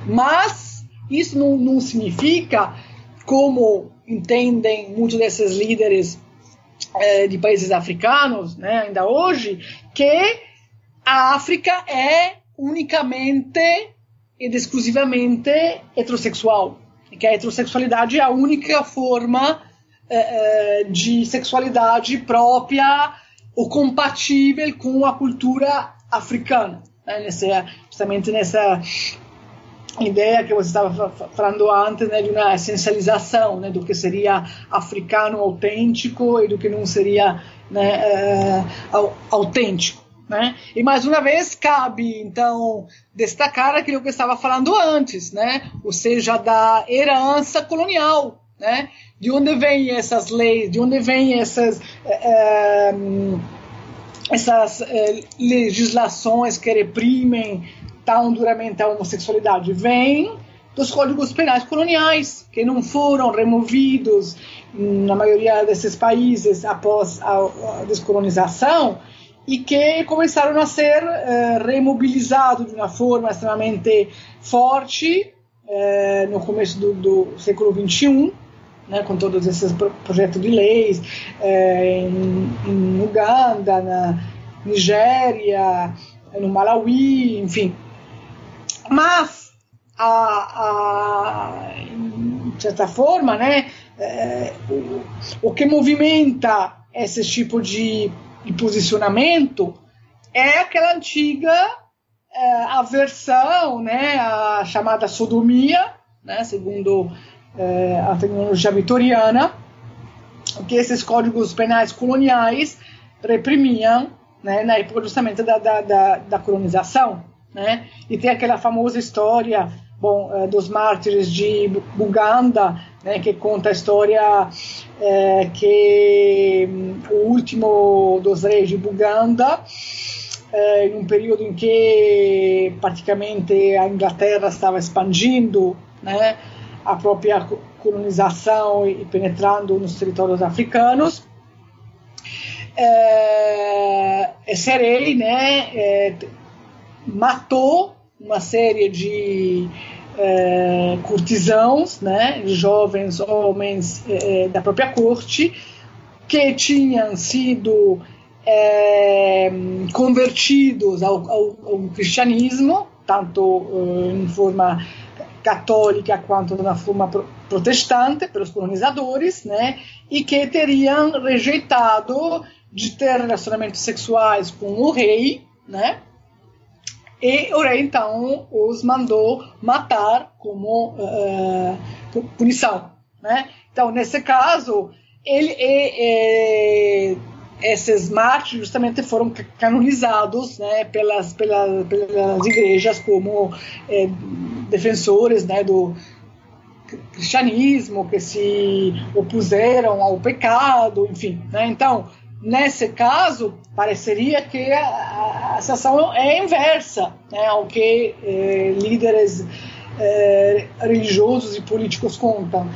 Mas isso não, não significa, como entendem muitos desses líderes eh, de países africanos, né, ainda hoje, que a África é unicamente e exclusivamente heterossexual. E que a heterossexualidade é a única forma eh, eh, de sexualidade própria ou compatível com a cultura africana. Né? Nessa, justamente nessa ideia que você estava falando antes né, de uma essencialização né, do que seria africano autêntico e do que não seria né, eh, autêntico. Né? E mais uma vez cabe então destacar aquilo que eu estava falando antes, né? ou seja, da herança colonial, né? de onde vêm essas leis, de onde vêm essas, é, essas é, legislações que reprimem tão duramente a homossexualidade, vêm dos códigos penais coloniais, que não foram removidos na maioria desses países após a descolonização, e que começaram a ser eh, remobilizados de uma forma extremamente forte eh, no começo do, do século XXI, né, com todos esses projetos de leis eh, em, em, Uganda, na Nigéria, no Malawi, enfim. Mas, a, a, de certa forma, né, o, o que movimenta esse tipo de de posicionamento é aquela antiga é, aversão, né, a chamada sodomia, né, segundo é, a tecnologia vitoriana, que esses códigos penais coloniais reprimiam né, na época justamente da, da, da, da colonização. Né? E tem aquela famosa história bom, é, dos mártires de Buganda, né, que conta a história é, que último dos reis de Buganda, em um período em que praticamente a Inglaterra estava expandindo né, a própria colonização e penetrando nos territórios africanos, é, esse rei né, é, matou uma série de curtisãos, né, jovens homens da própria corte, que tinham sido é, convertidos ao, ao, ao, cristianismo, tanto em forma católica quanto na forma protestante pelos colonizadores, né, e que teriam rejeitado de ter relacionamentos sexuais com o rei, né, e o rei então os mandou matar como uh, punição, né? Então nesse caso ele esses mártires justamente foram canonizados, né, pelas pelas, pelas igrejas como eh, defensores, né, do cristianismo que se opuseram ao pecado, enfim, né? Então nesse caso, pareceria que a, a situação é inversa né, ao que eh, líderes eh, religiosos e políticos contam.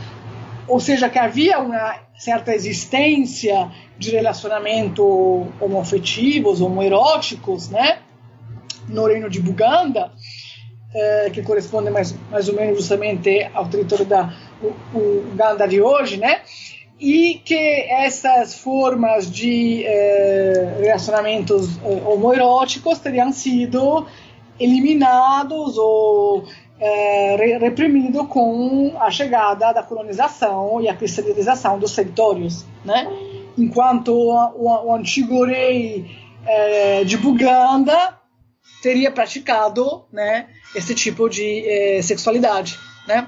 Ou seja, que havia uma certa existência de relacionamento homoafetivos, homoeróticos, né, no reino de Buganda, eh, que corresponde mais, mais ou menos justamente ao território da Uganda de hoje, né, e que essas formas de eh, relacionamentos eh, homoeróticos teriam sido eliminados ou eh, reprimidos com a chegada da colonização e a cristianização dos territórios, né? Enquanto o, o, antigo rei eh, de Buganda teria praticado, né, esse tipo de eh, sexualidade, né?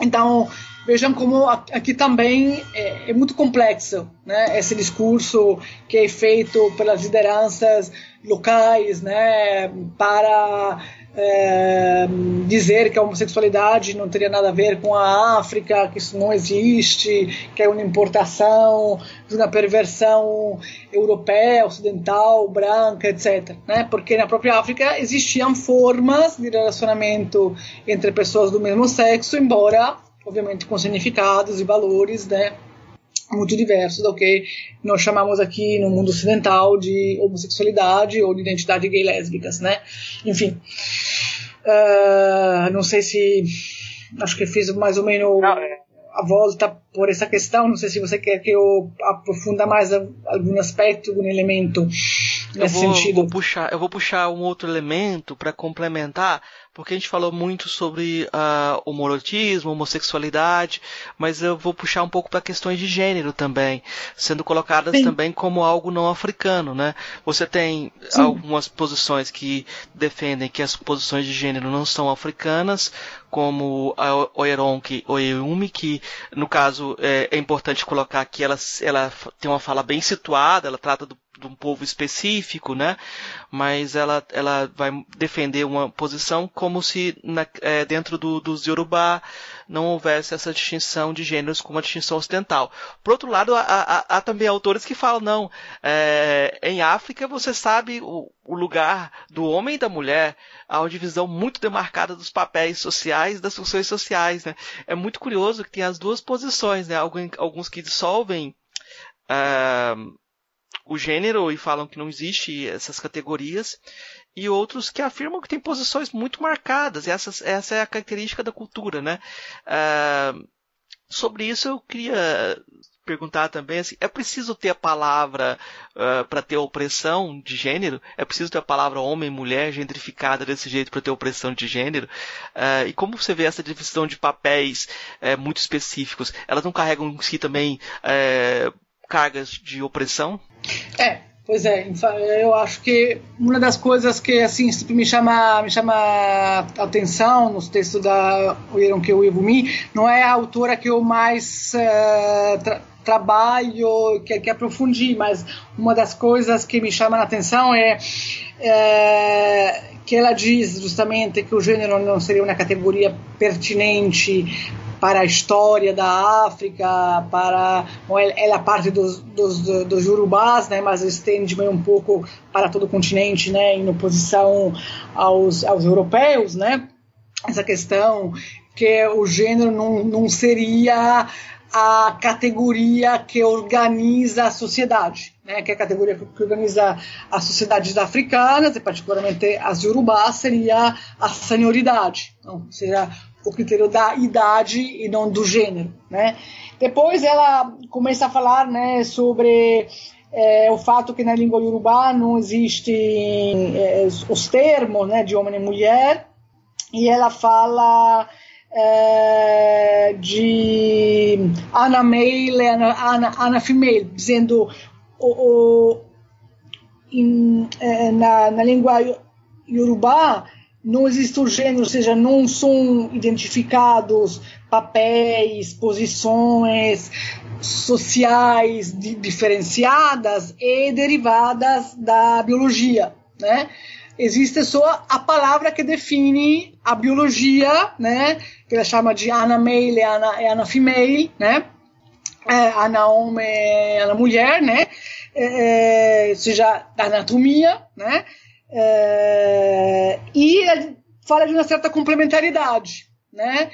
Então vejam como aqui também é, é, muito complexo, né? Esse discurso que é feito pelas lideranças locais, né? Para é, dizer que a homossexualidade não teria nada a ver com a África, que isso não existe, que é uma importação uma perversão europeia, ocidental, branca, etc. Né? Porque na própria África existiam formas de relacionamento entre pessoas do mesmo sexo, embora obviamente com significados e valores, né, muito diversos do que nós chamamos aqui no mundo ocidental de homossexualidade ou de identidade gay lésbicas, né? Enfim, uh, não sei se acho que fiz mais ou menos não, é. a volta por essa questão. Não sei se você quer que eu aprofunda mais algum aspecto, algum elemento nesse eu vou, sentido. Vou puxar, eu vou puxar um outro elemento para complementar porque a gente falou muito sobre uh, homorotismo, homossexualidade, mas eu vou puxar um pouco para questões de gênero também, sendo colocadas Sim. também como algo não africano, né? Você tem Sim. algumas posições que defendem que as posições de gênero não são africanas, como a Oeronki Oeumi, que no caso é, é importante colocar que ela, ela tem uma fala bem situada, ela trata do de um povo específico, né? Mas ela, ela vai defender uma posição como se na, é, dentro do, dos Yorubá não houvesse essa distinção de gêneros como a distinção ocidental. Por outro lado, há, há, há também autores que falam, não, é, em África você sabe o, o, lugar do homem e da mulher, há uma divisão muito demarcada dos papéis sociais das funções sociais, né? É muito curioso que tem as duas posições, né? Alguns que dissolvem uh, o gênero e falam que não existe essas categorias, e outros que afirmam que tem posições muito marcadas, essas, essa é a característica da cultura, né? Uh, sobre isso eu queria perguntar também assim, é preciso ter a palavra uh, para ter opressão de gênero? É preciso ter a palavra homem, mulher gentrificada desse jeito para ter opressão de gênero? Uh, e como você vê essa divisão de papéis uh, muito específicos? Elas não carregam em si também eh, cargas de opressão? É, pois é, eu acho que uma das coisas que assim me chama me chama atenção nos textos da Oyeronke Uebumi não é a autora que eu mais uh, tra trabalho, que, que aprofundi, mas uma das coisas que me chama a atenção é, é que ela diz justamente que o gênero não seria uma categoria pertinente para a história da África, para ela é parte dos, dos, dos urubás, né, mas estende meio um pouco para todo o continente, né, em oposição aos, aos europeus, né, essa questão que o gênero não, não seria a categoria que organiza a sociedade, né, que é a categoria que organiza as sociedades africanas, e particularmente as urubás, seria a senioridade, não, seria o critério da idade e não do gênero, né? Depois ela começa a falar, né, sobre é, o fato que na língua iorubá não existem é, os termos, né, de homem e mulher, e ela fala é, de ana male, ana, ana, ana female, dizendo o, o in, é, na, na língua iorubá não existe o gênero, ou seja, não são identificados papéis, posições sociais diferenciadas e derivadas da biologia, né? Existe só a palavra que define a biologia, né? Que ela chama de ana male e ana, ana female, né? a Naomi é a mulher, né? É, ou seja, da anatomia, né? É, e fala de uma certa complementaridade, né?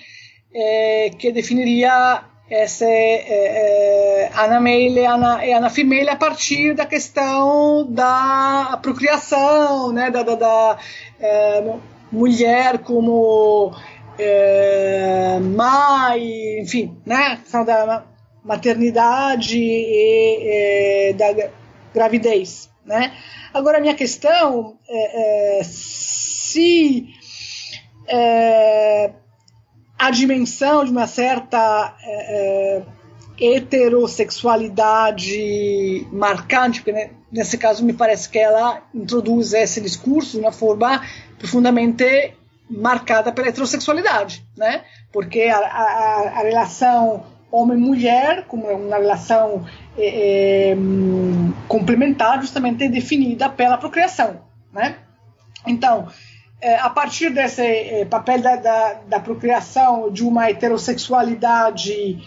É, que definiria essa é, é, Ana Male e Ana, e Ana Female a partir da questão da procriação, né? Da, da, da é, mulher como é, mãe, enfim, né? Da maternidade e, e da gravidez, né? Agora, a minha questão é, é se é, a dimensão de uma certa é, é heterossexualidade marcante, porque né, nesse caso me parece que ela introduz esse discurso de uma forma profundamente marcada pela heterossexualidade, né? Porque a, a, a relação homem-mulher, como é uma relação é, é, complementar, justamente definida pela procriação, né? Então, é, a partir desse papel da, da, da, procriação de uma heterossexualidade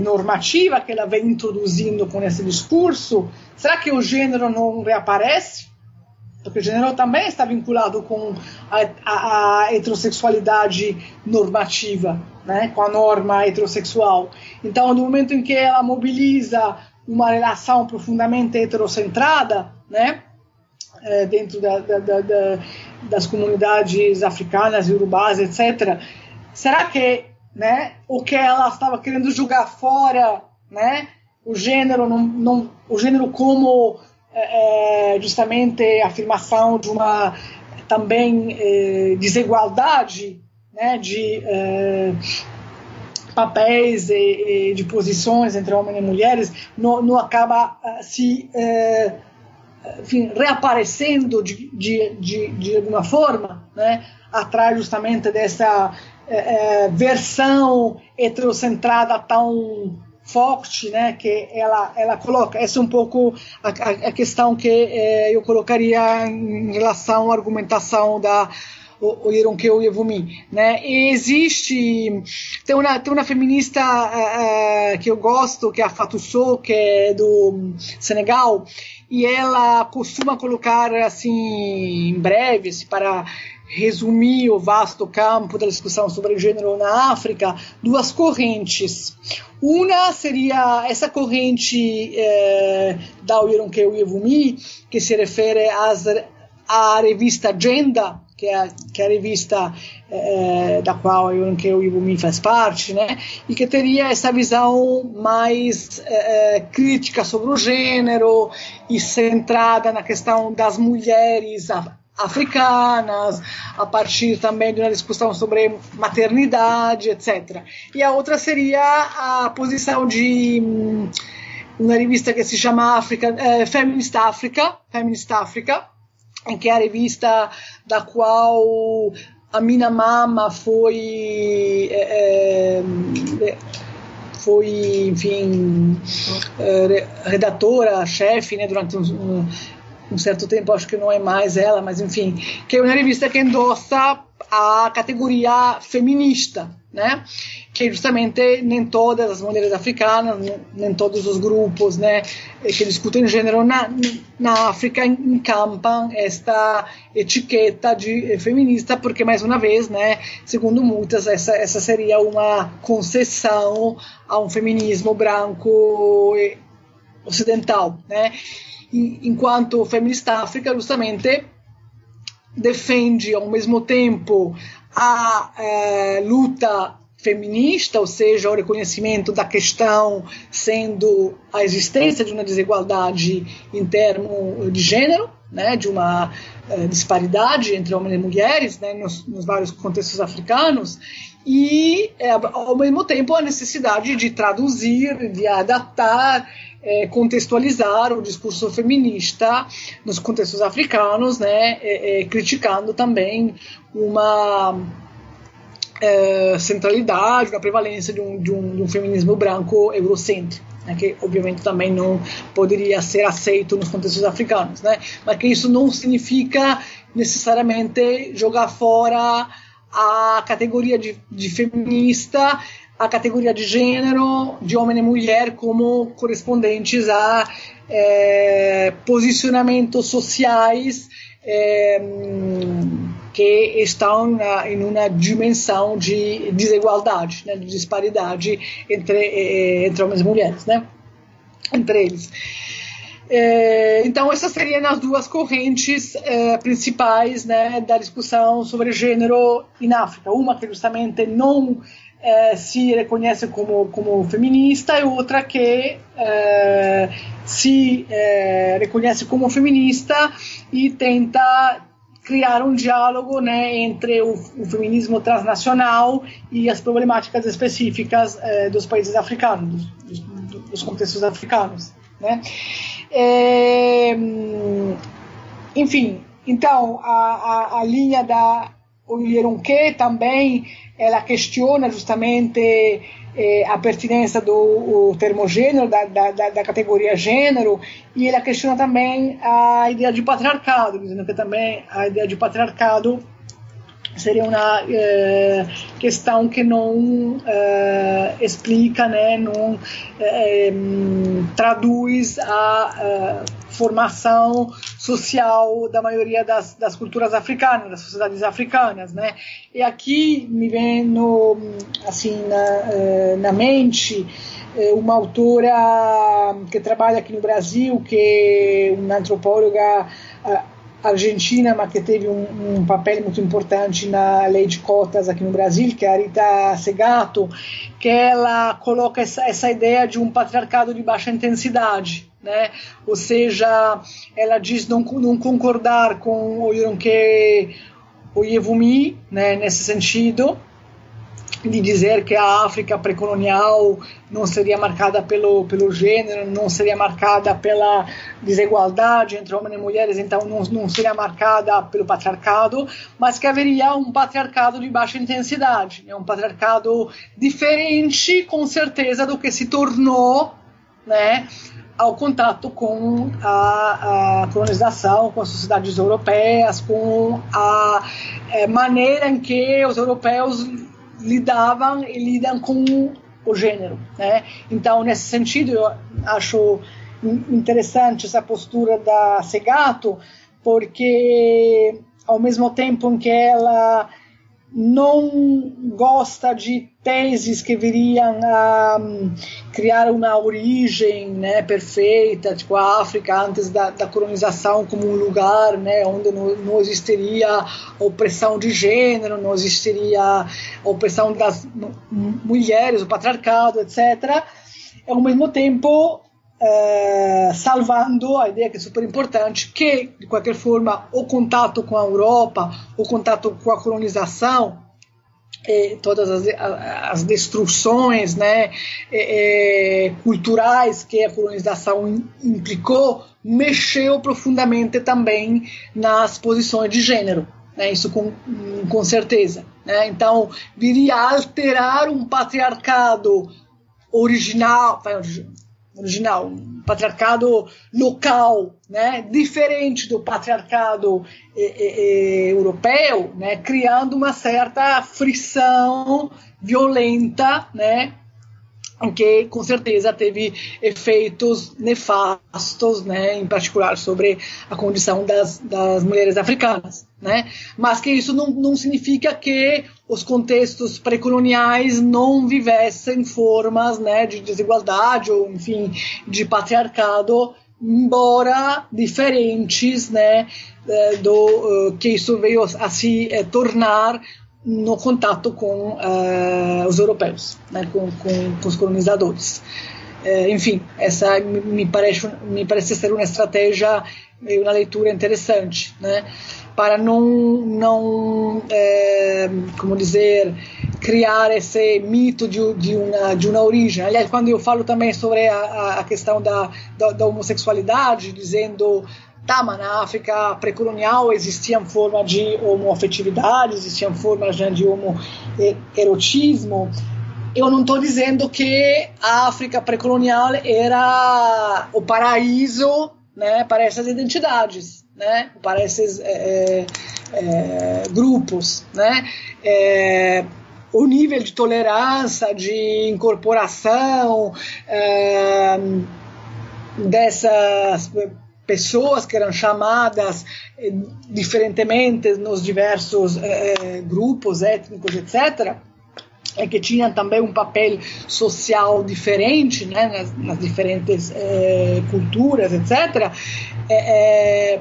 normativa que ela vem introduzindo com esse discurso, será que o gênero não reaparece? Porque o gênero também está vinculado com a, a, a heterossexualidade normativa, né, com a norma heterossexual. Então, no momento em que ela mobiliza uma relação profundamente heterocentrada, né, é, dentro da, da, da, das comunidades africanas urubás, etc., será que né, o que ela estava querendo jogar fora, né, o gênero, não, não, o gênero como é, é, justamente a afirmação de uma também é, desigualdade né, de é, papéis e, e, de posições entre homens e mulheres não, não acaba é, se é, enfim, reaparecendo de, de, de, de, alguma forma né, atrás justamente dessa versão heterocentrada tão forte, né, que ela ela coloca. Essa é um pouco a, a questão que eh, eu colocaria em relação à argumentação da o, o Yeronkeu Yevumi, né? E existe tem uma tem uma feminista uh, que eu gosto que é a Fatou Sow, que é do Senegal e ela costuma colocar assim em breve assim, para resumir o vasto campo da discussão sobre gênero na África, duas correntes. Uma seria essa corrente eh, da Oyeronkeu Yevumi, que se refere às, à revista Agenda, que é, que é a revista eh, da qual a Oyeronkeu Yevumi faz parte, né? e que teria essa visão mais eh, crítica sobre o gênero e centrada na questão das mulheres africanas, a partir também de uma discussão sobre maternidade, etc. E a outra seria a posição de hum, uma revista que se chama Africa, eh, Feminist Africa, Feminist Africa, que é a revista da qual a Mina Mama foi eh, foi, enfim, redatora, chefe, né, durante um, um certo tempo, acho que não é mais ela, mas enfim, que é uma revista que endossa a categoria feminista, né? Que justamente nem todas as mulheres africanas, nem todos os grupos, né, que discutem gênero na, na África encampam esta etiqueta de feminista, porque mais uma vez, né, segundo muitas, essa essa seria uma concessão a um feminismo branco ocidental, né? Enquanto feminista África justamente defende ao mesmo tempo a eh, luta feminista, ou seja, o reconhecimento da questão sendo a existência de uma desigualdade em termos de gênero, né, de uma eh, disparidade entre homens e mulheres né, nos, nos vários contextos africanos, e eh, ao mesmo tempo a necessidade de traduzir, de adaptar é, contextualizar o discurso feminista nos contextos africanos, né, é, é, criticando também uma é, centralidade, uma prevalência de um, de um, de um feminismo branco eurocêntrico. Né, que obviamente também não poderia ser aceito nos contextos africanos, né, mas que isso não significa necessariamente jogar fora a categoria de, de feminista a categoria de gênero de homem e mulher como correspondentes a é, posicionamentos sociais é, que estão na, em uma dimensão de desigualdade, né, de disparidade entre, eh, entre homens e mulheres, né, entre eles. É, então, essas seriam as duas correntes é, principais né, da discussão sobre gênero em África. Uma que justamente não é, se reconhece como, como feminista e outra que se reconhece como feminista e tenta criar um diálogo né, entre o, o, feminismo transnacional e as problemáticas específicas eh, dos países africanos, dos, dos, contextos africanos. Né? É, enfim, então a, a, a linha da Olieronque também ela questiona justamente eh, a pertinência do termo gênero, da, da, da, categoria gênero, e ele questiona também a ideia de patriarcado, dizendo que também a ideia de patriarcado seria uma eh, questão que não eh, explica, né, não eh, traduz a eh, formação social da maioria das, das, culturas africanas, das sociedades africanas, né? E aqui me vem no, assim na, eh, na mente eh, uma autora que trabalha aqui no Brasil, que é uma antropóloga argentina, mas que teve um, um, papel muito importante na lei de cotas aqui no Brasil, que é a Rita Segato, que ela coloca essa ideia de um patriarcado de baixa intensidade, né? Ou seja, ela diz não, não concordar com o Yonke Oyevumi, né, nesse sentido, de dizer que a África pré-colonial não seria marcada pelo, pelo gênero, não seria marcada pela desigualdade entre homens e mulheres, então não, não seria marcada pelo patriarcado, mas que haveria um patriarcado de baixa intensidade, né? um patriarcado diferente, com certeza, do que se tornou né, ao contato com a, a, colonização, com as sociedades europeias, com a é, maneira em que os europeus lidavam e lidam com o gênero, né? Então, nesse sentido, eu acho interessante essa postura da Segato, porque ao mesmo tempo em que ela não gosta de teses que viriam a um, criar uma origem né, perfeita, tipo a África antes da, da colonização como um lugar né, onde não, não, existiria opressão de gênero, não existiria opressão das mulheres, o patriarcado, etc. Ao mesmo tempo, eh, salvando a ideia que é super importante, que, de qualquer forma, o contato com a Europa, o contato com a colonização, todas as, as destruições né, culturais que a colonização implicou, mexeu profundamente também nas posições de gênero. Né, isso com, com certeza. Né? Então, viria a alterar um patriarcado original, original, um patriarcado local, né, diferente do patriarcado eh, eh, europeu, né, criando uma certa frição violenta, né, que com certeza teve efeitos nefastos, né, em particular sobre a condição das, das mulheres africanas. Né? Mas que isso não, não significa que os contextos pré-coloniais não vivessem formas né, de desigualdade ou, enfim, de patriarcado, embora diferentes né, eh, do uh, que isso veio a se uh, tornar no contato com uh, os europeus, né, com, com, com, os colonizadores. Uh, enfim, essa me parece, me parece ser uma estratégia e uma leitura interessante, né, para não, não é, como dizer, criar esse mito de, de, uma, de uma origem. Aliás, quando eu falo também sobre a, a questão da, da, da homossexualidade, dizendo Tá, mas na África pré-colonial existiam formas de homoafetividade, existiam formas né, de homoerotismo. Eu não estou dizendo que a África pré-colonial era o paraíso né, para essas identidades, né, para esses é, é, grupos. Né. É, o nível de tolerância, de incorporação dessas pessoas que eram chamadas eh, diferentemente nos diversos eh, grupos étnicos, etc., é que tinham também um papel social diferente né, nas, nas diferentes eh, culturas, etc., é, é,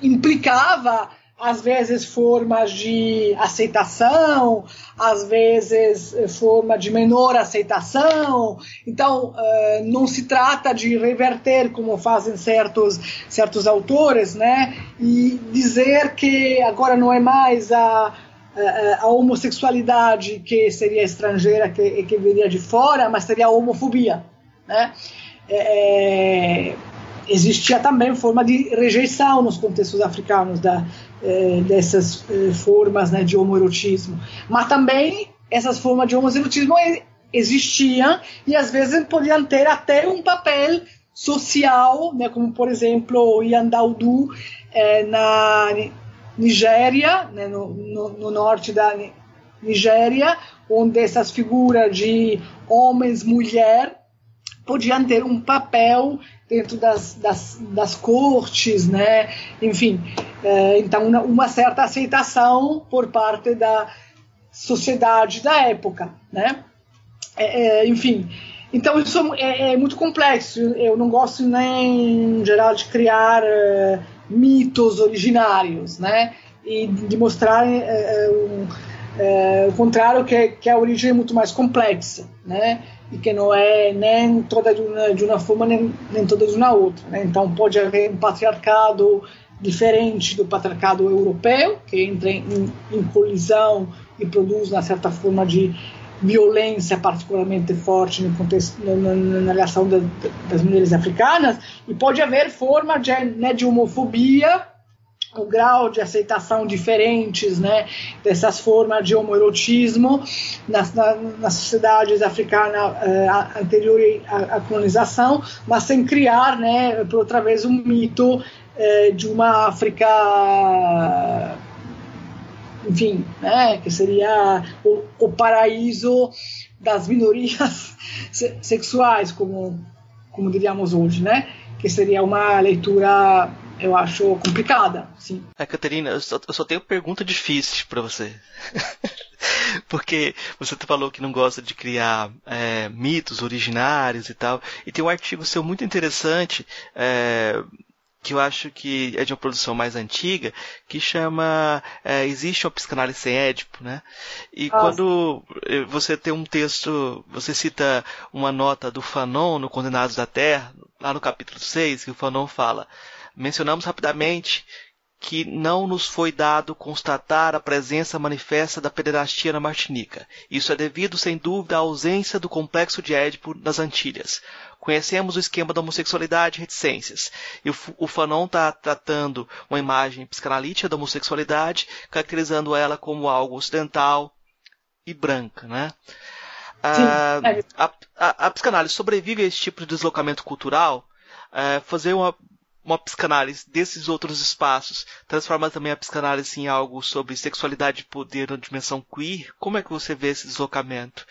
implicava às vezes formas de aceitação, às vezes eh, forma de menor aceitação. Então, uh, não se trata de reverter como fazem certos certos autores, né? E dizer que agora não é mais a a, homossexualidade que seria estrangeira, que, que viria de fora, mas seria a homofobia, né? É existia também forma de rejeição nos contextos africanos da, eh, dessas eh, formas né, de homoerotismo. Mas também essas formas de homoerotismo existiam e às vezes podiam ter até um papel social, né, como por exemplo o Yandaudu eh, na Nigéria, né, no, no, no norte da Nigéria, onde essas figuras de homens, mulher podiam ter um papel dentro das, das, das cortes, né? Enfim, é, então uma, uma, certa aceitação por parte da sociedade da época, né? É, é, enfim, então isso é, é, muito complexo. Eu não gosto nem, em geral, de criar é, mitos originários, né? E de mostrar é, é, um, o contrário, que, que a origem é muito mais complexa, né? E que não é nem toda de uma, de uma forma nem, nem toda de uma outra. Né? Então pode haver um patriarcado diferente do patriarcado europeu, que entra em, em colisão e produz uma certa forma de violência particularmente forte no contexto, na, na relação da, das mulheres africanas, e pode haver forma de, né, de homofobia o grau de aceitação diferentes né, dessas formas de homoerotismo nas, na, nas sociedades africanas eh, anteriores à, à, colonização, mas sem criar, né, por outra vez, um mito eh, de uma África, enfim, né, que seria o, o paraíso das minorias sexuais, como, como diríamos hoje, né, que seria uma leitura eu acho complicada, sim. É, Caterina, eu só, eu só tenho pergunta difícil para você. Porque você falou que não gosta de criar é, mitos originários e tal. E tem um artigo seu muito interessante, é, que eu acho que é de uma produção mais antiga, que chama é, Existe uma psicanálise sem Édipo, né? E Nossa. quando você tem um texto, você cita uma nota do Fanon no Condenados da Terra, lá no capítulo 6, que o Fanon fala mencionamos rapidamente que não nos foi dado constatar a presença manifesta da pederastia na Martinica. Isso é devido, sem dúvida, à ausência do complexo de Édipo nas Antilhas. Conhecemos o esquema da homossexualidade e reticências. E o Fanon está tratando uma imagem psicanalítica da homossexualidade, caracterizando ela como algo ocidental e branca, né? Ah, a, a, a, psicanálise sobrevive a esse tipo de deslocamento cultural? É, fazer uma uma psicanálise desses outros espaços transforma também a psicanálise em algo sobre sexualidade e poder na dimensão queer? Como é que você vê esse deslocamento?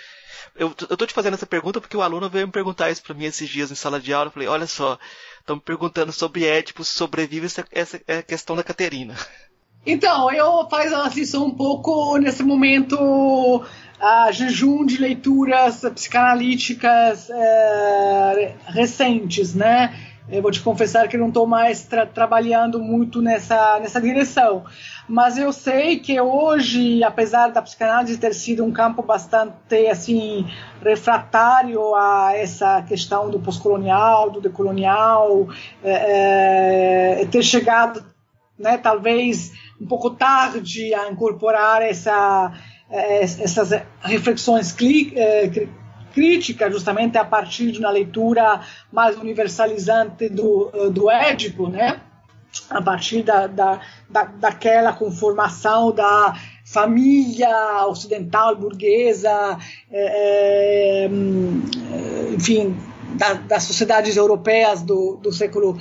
Eu, tô te fazendo essa pergunta porque o aluno veio me perguntar isso para mim esses dias em sala de aula. Eu falei, olha só, estão me perguntando sobre Édipo, sobrevive essa, essa é questão da Caterina. Então, eu faço assim, sou um pouco, nesse momento, a jejum de leituras psicanalíticas é, recentes, né? Eu vou te confessar que não estou mais tra trabalhando muito nessa, nessa direção. Mas eu sei que hoje, apesar da psicanálise ter sido um campo bastante assim refratário a essa questão do pós-colonial, do decolonial, é, é, ter chegado, né, talvez um pouco tarde a incorporar essa, é, essas reflexões clínicas crítica justamente a partir de uma leitura mais universalizante do, eh, do Édipo, né? a partir da, da, da, daquela conformação da família ocidental burguesa, é, é, enfim, da, das sociedades europeias do, do século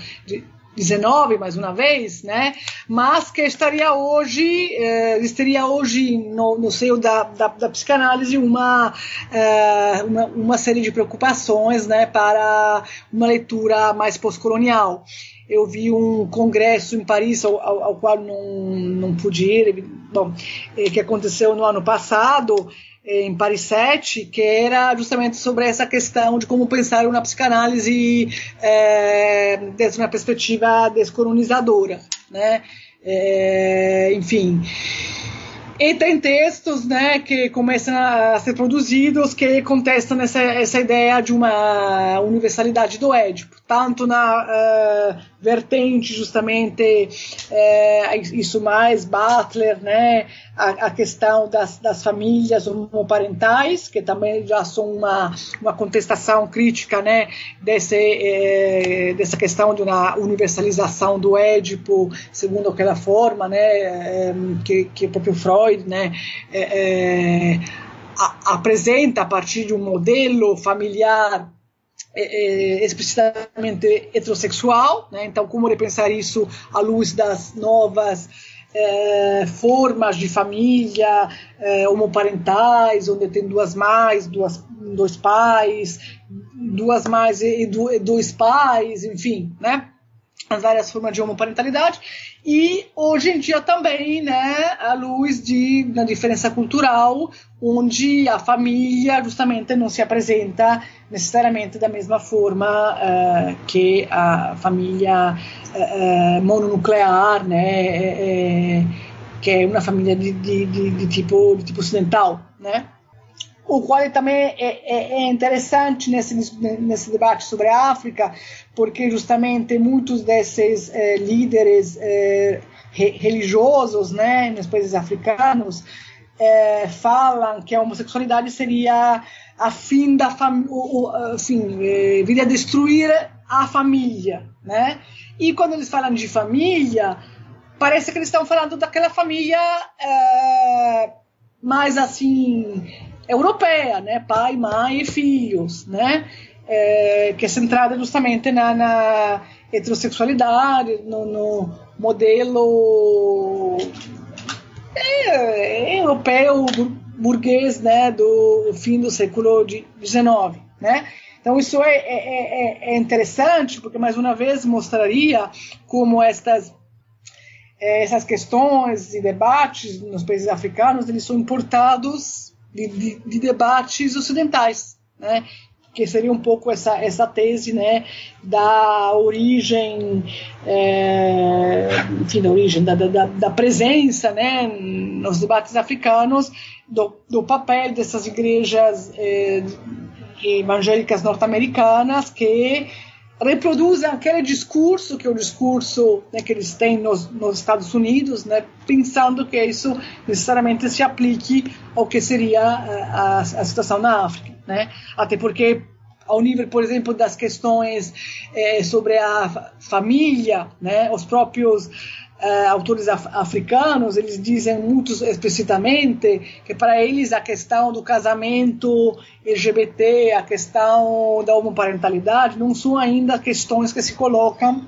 XIX, mais uma vez, né? mas que estaria hoje, eh, estaria hoje no, no seio da, da, da psicanálise uma, eh, uma, uma, série de preocupações né, para uma leitura mais pós-colonial. Eu vi um congresso em Paris ao, ao qual não, não pude ir, bom, eh, que aconteceu no ano passado, em Paris 7, que era justamente sobre essa questão de como pensar uma psicanálise é, desde uma perspectiva descolonizadora, né? É, enfim. E tem textos né, que começam a ser produzidos que contestam essa, essa ideia de uma universalidade do Édipo, tanto na uh, vertente justamente uh, isso mais Butler, né, a, a, questão das, das famílias homoparentais, que também já são uma, uma contestação crítica né, desse, eh, dessa questão de uma universalização do Édipo, segundo aquela forma né, que, que o próprio Freud né, a, apresenta a partir de um modelo familiar é, é, explicitamente heterossexual, né? então como repensar isso à luz das novas é, formas de família é, homoparentais, onde tem duas mais, duas, dois pais, duas mais e, e dois pais, enfim, né? as várias formas de homoparentalidade e hoje em dia também, né, à luz de uma diferença cultural, onde a família justamente não se apresenta necessariamente da mesma forma uh, que a família uh, mononuclear, né, que é uma família de, de, de, de, tipo de tipo ocidental, né? O qual também é, é, é, interessante nesse, nesse debate sobre a África, porque justamente muitos desses eh, líderes eh, religiosos né, nos países africanos eh, falam que a homossexualidade seria a fim da família, assim, viria destruir a família, né? E quando eles falam de família, parece que eles estão falando daquela família mais assim europeia, né? Pai, mãe e filhos, né? É, que é centrada justamente na, na heterossexualidade, no, no modelo é, europeu burguês, né? Do fim do século XIX, né? Então isso é, é, é, é interessante porque mais uma vez mostraria como estas é, essas questões e debates nos países africanos eles são importados de, de, de debates ocidentais, né? que seria um pouco essa, essa tese né, da origem, é, enfim, da origem, da, da, da, presença né, nos debates africanos, do, do papel dessas igrejas é, evangélicas norte-americanas que reproduzem aquele discurso que é o discurso né, que eles têm nos, nos, Estados Unidos, né, pensando que isso necessariamente se aplique ao que seria a, a, a situação na África, né? Até porque ao nível, por exemplo, das questões eh, sobre a família, né, os próprios uh, autores af africanos, eles dizem muito explicitamente que para eles a questão do casamento LGBT, a questão da homoparentalidade, não são ainda questões que se colocam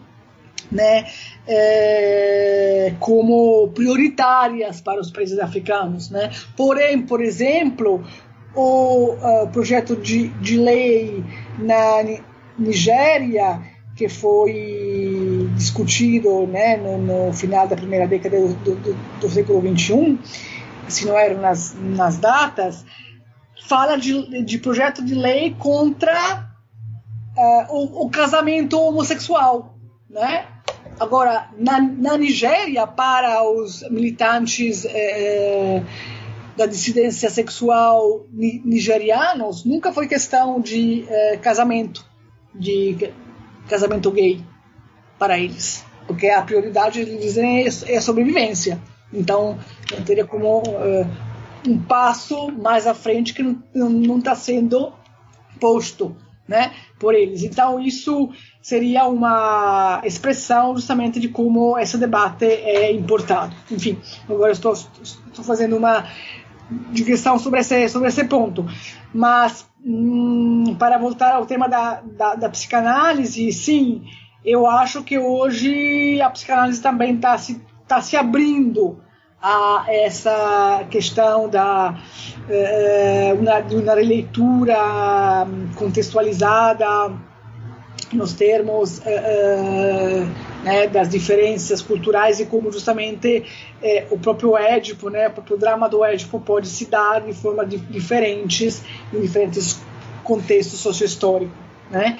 né, é, como prioritárias para os países africanos. Né? Porém, por exemplo, o uh, projeto de, de lei na Nigéria, que foi discutido né, no, no, final da primeira década do, do, do, século XXI, se não eram nas, nas datas, fala de, de projeto de lei contra uh, o, o, casamento homossexual. Né? Agora, na, na Nigéria, para os militantes eh, da dissidência sexual nigerianos, nunca foi questão de eh, casamento, de casamento gay para eles, porque a prioridade eles dizem é, é a sobrevivência. Então, não teria como uh, um passo mais à frente que não está sendo posto né, por eles. Então, isso seria uma expressão justamente de como esse debate é importado. Enfim, agora estou, estou fazendo uma digressão sobre esse, sobre esse ponto. Mas, hum, para voltar ao tema da, da, da psicanálise, sim, eu acho que hoje a psicanálise também está se, tá se abrindo a essa questão da eh, uma, de uma releitura contextualizada nos termos uh, né, das diferenças culturais e como justamente uh, o próprio Édipo, né, o próprio drama do Édipo pode se dar de formas diferentes em diferentes contextos socio-históricos, né?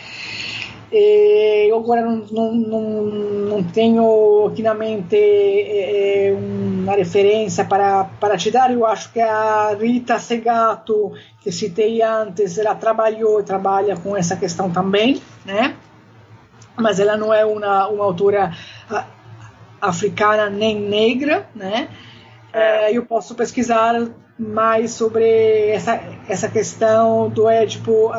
Eu agora não, não, não, não, tenho aqui na mente é, uma referência para, para te dar. Eu acho que a Rita Segato, que citei antes, ela trabalhou e trabalha com essa questão também, né? Mas ela não é uma, uma autora africana nem negra, né? É, eu posso pesquisar mais sobre essa, essa questão do Édipo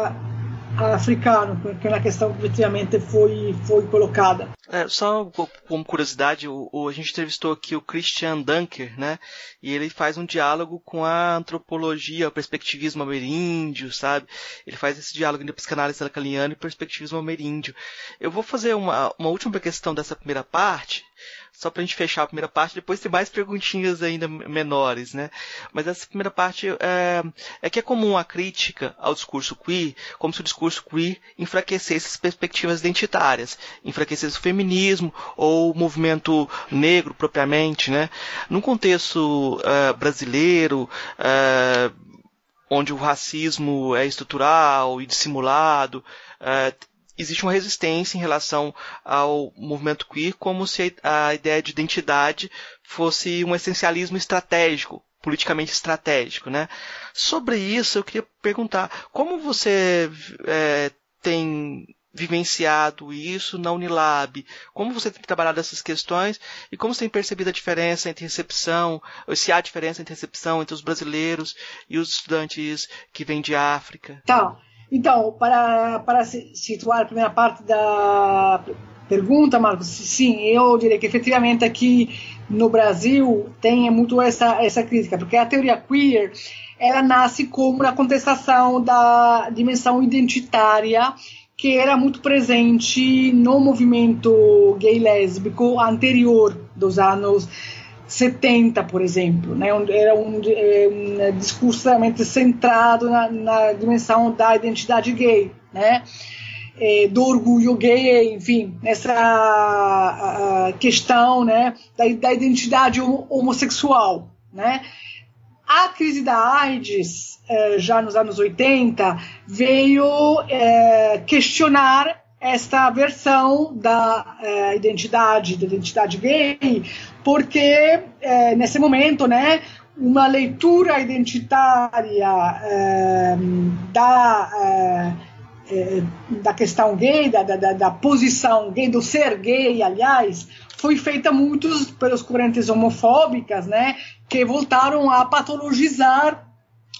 africano, que uma questão que efetivamente foi, foi colocada. É, só como curiosidade, o, o, a gente entrevistou aqui o Christian Dunker, né? E ele faz um diálogo com a antropologia, o perspectivismo ameríndio, sabe? Ele faz esse diálogo entre psicanálise lacaniana e perspectivismo ameríndio. Eu vou fazer uma, uma última questão dessa primeira parte, só para a gente fechar a primeira parte, depois tem mais perguntinhas ainda menores, né? Mas essa primeira parte é, é que é comum a crítica ao discurso queer, como se o discurso queer enfraquecesse as perspectivas identitárias, enfraquecesse o feminismo ou o movimento negro propriamente, né? Num contexto uh, brasileiro, uh, onde o racismo é estrutural e dissimulado, uh, existe uma resistência em relação ao movimento queer, como se a ideia de identidade fosse um essencialismo estratégico, politicamente estratégico, né? Sobre isso, eu queria perguntar, como você é, tem vivenciado isso na Unilab? Como você tem trabalhado essas questões e como você tem percebido a diferença entre recepção, se há diferença entre recepção entre os brasileiros e os estudantes que vêm de África? Tá. Então, para, para situar a primeira parte da pergunta, Marcos, sim, eu diria que efetivamente aqui no Brasil tem muito essa, essa crítica, porque a teoria queer ela nasce como uma contestação da dimensão identitária que era muito presente no movimento gay lésbico anterior dos anos 70, por exemplo, né, era um, é, um discurso realmente centrado na, na, dimensão da identidade gay, né, é, do orgulho gay, enfim, nessa questão né, da, da identidade homossexual. Né. A crise da AIDS, é, já nos anos 80, veio questionar esta versão da identidade, da identidade gay, porque é, nesse momento, né, uma leitura identitária é, da é, da questão gay, da, da, da, posição gay, do ser gay, aliás, foi feita muitos pelas correntes homofóbicas, né, que voltaram a patologizar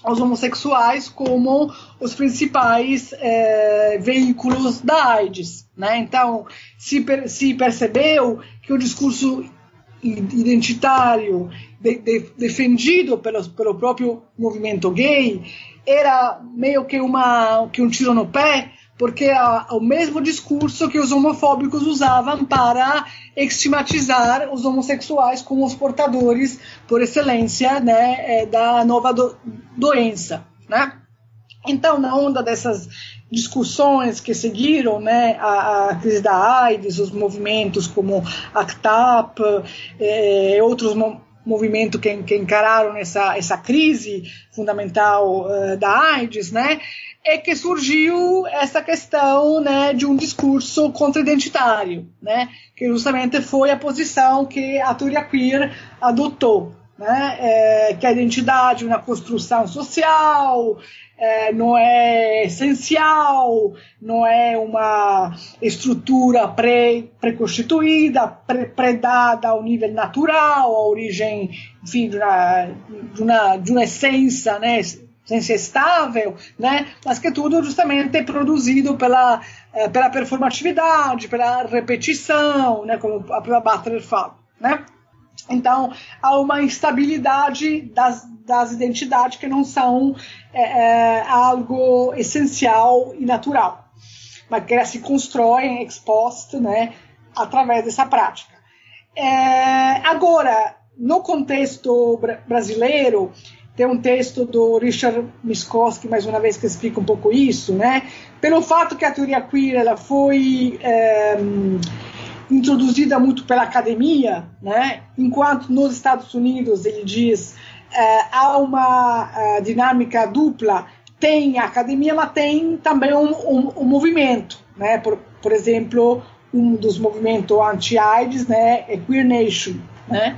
os homossexuais como os principais veículos da AIDS. Né? Então, se, per se percebeu que o discurso identitário de, de, defendido pelo, pelo próprio movimento gay era meio que, uma, que um tiro no pé, porque é o mesmo discurso que os homofóbicos usavam para estigmatizar os homossexuais como os portadores, por excelência, né, é, da nova do, doença. Né? Então, na onda dessas discussões que seguiram né, a, a crise da AIDS, os movimentos como ACTAP, eh, outros mo movimentos que, que, encararam essa, essa crise fundamental uh, da AIDS, né, é que surgiu essa questão né, de um discurso contra-identitário, né, que justamente foi a posição que a teoria queer adotou. Né, é, que a identidade uma construção social, é, não é essencial, não é uma estrutura pré-constituída, pré predada ao nível natural, a origem, enfim, de uma, de uma, de uma essência, né, essência estável, né, mas que tudo justamente é produzido pela, é, pela performatividade, pela repetição, né, como a própria Butler fala, né. Então, há uma instabilidade das, das identidades que não são é, é, algo essencial e natural. mas que se constroem expost, né, através dessa prática. É, agora, no contexto br brasileiro, tem um texto do Richard Miskowski, mais uma vez, que explica um pouco isso, né? Pelo fato que a teoria queer ela foi é, introduzida muito pela academia, né? Enquanto nos Estados Unidos ele diz é, há uma é, dinâmica dupla, tem a academia, mas tem também um, um, um movimento, né? Por, por exemplo, um dos movimentos anti-AIDS, né? É Queer Nation, né?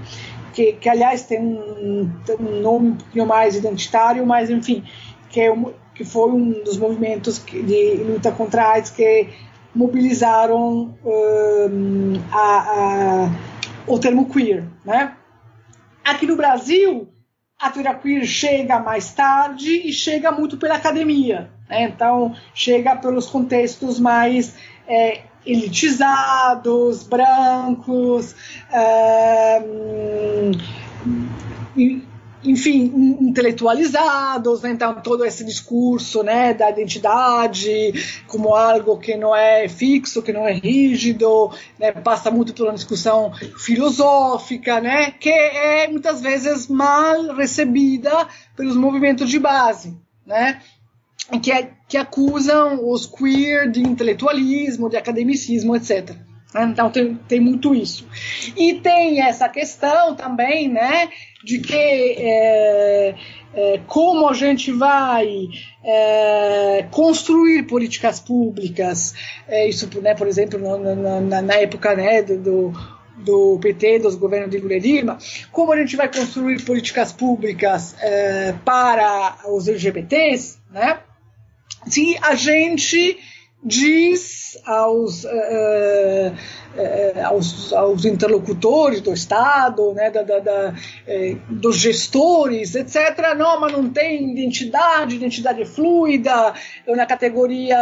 que, que aliás tem um, um, nome um pouquinho mais identitário, mas enfim, que, é um, que foi um dos movimentos de luta contra a AIDS que mobilizaram um, a, a, o termo queer, né? Aqui no Brasil, a teoria queer chega mais tarde e chega muito pela academia, né? então chega pelos contextos mais é, elitizados, brancos, enfim, intelectualizados, né? então todo esse discurso né, da identidade como algo que não é fixo, que não é rígido, né, passa muito por uma discussão filosófica, né, que é muitas vezes mal recebida pelos movimentos de base. Né? que, é, que acusam os queer de intelectualismo, de academicismo, etc. Né? Então tem, tem muito isso. E tem essa questão também, né, de que é, é, como a gente vai é, construir políticas públicas, é, isso, né, por exemplo, na, na, na época né, do, do PT, dos governos de Lula e Dilma, como a gente vai construir políticas públicas é, para os LGBTs, né? se a gente diz aos, uh, uh, aos, aos, interlocutores do Estado, né, da, da, da dos gestores, etc., não, mas não tem identidade, identidade fluida, é uma categoria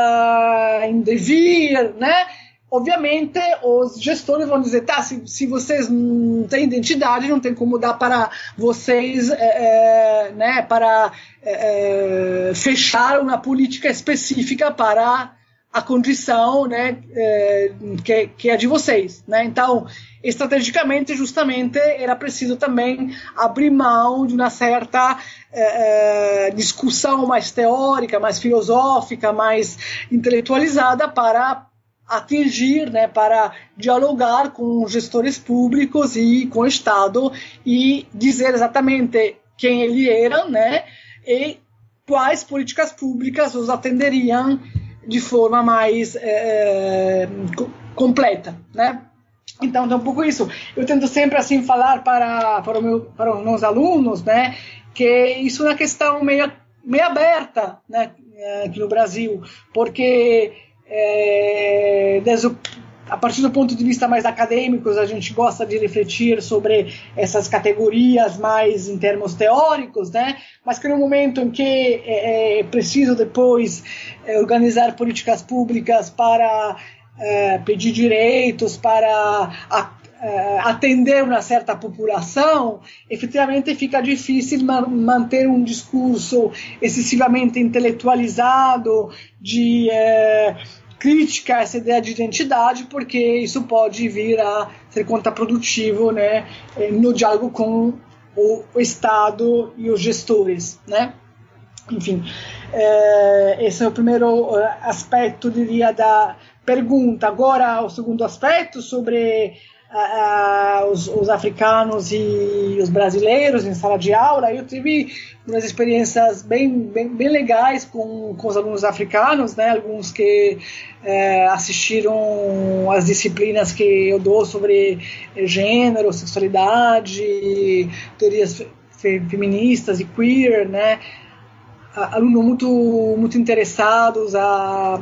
em devir, né? obviamente os gestores vão dizer, tá, se, se vocês não têm identidade, não tem como dar para vocês, é, é, né, para é fechar uma política específica para a condição, né, é, que, que é de vocês, né, então, estrategicamente, justamente, era preciso também abrir mão de uma certa é, discussão mais teórica, mais filosófica, mais intelectualizada para atingir, né, para dialogar com gestores públicos e com o Estado e dizer exatamente quem ele era, né, e quais políticas públicas os atenderiam de forma mais é, completa, né? Então, é um pouco isso. Eu tento sempre assim falar para para, meu, para os meus alunos, né, que isso é uma questão meio meio aberta, né, aqui no Brasil, porque é, desde o, a partir do ponto de vista mais acadêmicos, a gente gosta de refletir sobre essas categorias mais em termos teóricos, né? mas que no momento em que é, é preciso depois é, organizar políticas públicas para é, pedir direitos, para a, é, atender uma certa população, efetivamente fica difícil manter um discurso excessivamente intelectualizado de é, crítica a essa ideia de identidade, porque isso pode vir a ser contraprodutivo né, eh, no diálogo com o, Estado e os gestores. Né? Enfim, é, esse é o primeiro eh, aspecto, diria, da pergunta. Agora, o segundo aspecto sobre os, os, africanos e os brasileiros em sala de aula. Eu tive umas experiências bem, bem, bem legais com, com os alunos africanos, né? alguns que uh, assistiram as disciplinas que eu dou sobre gênero, sexualidade, teorias feministas e queer, né? alunos muito muito interessados a,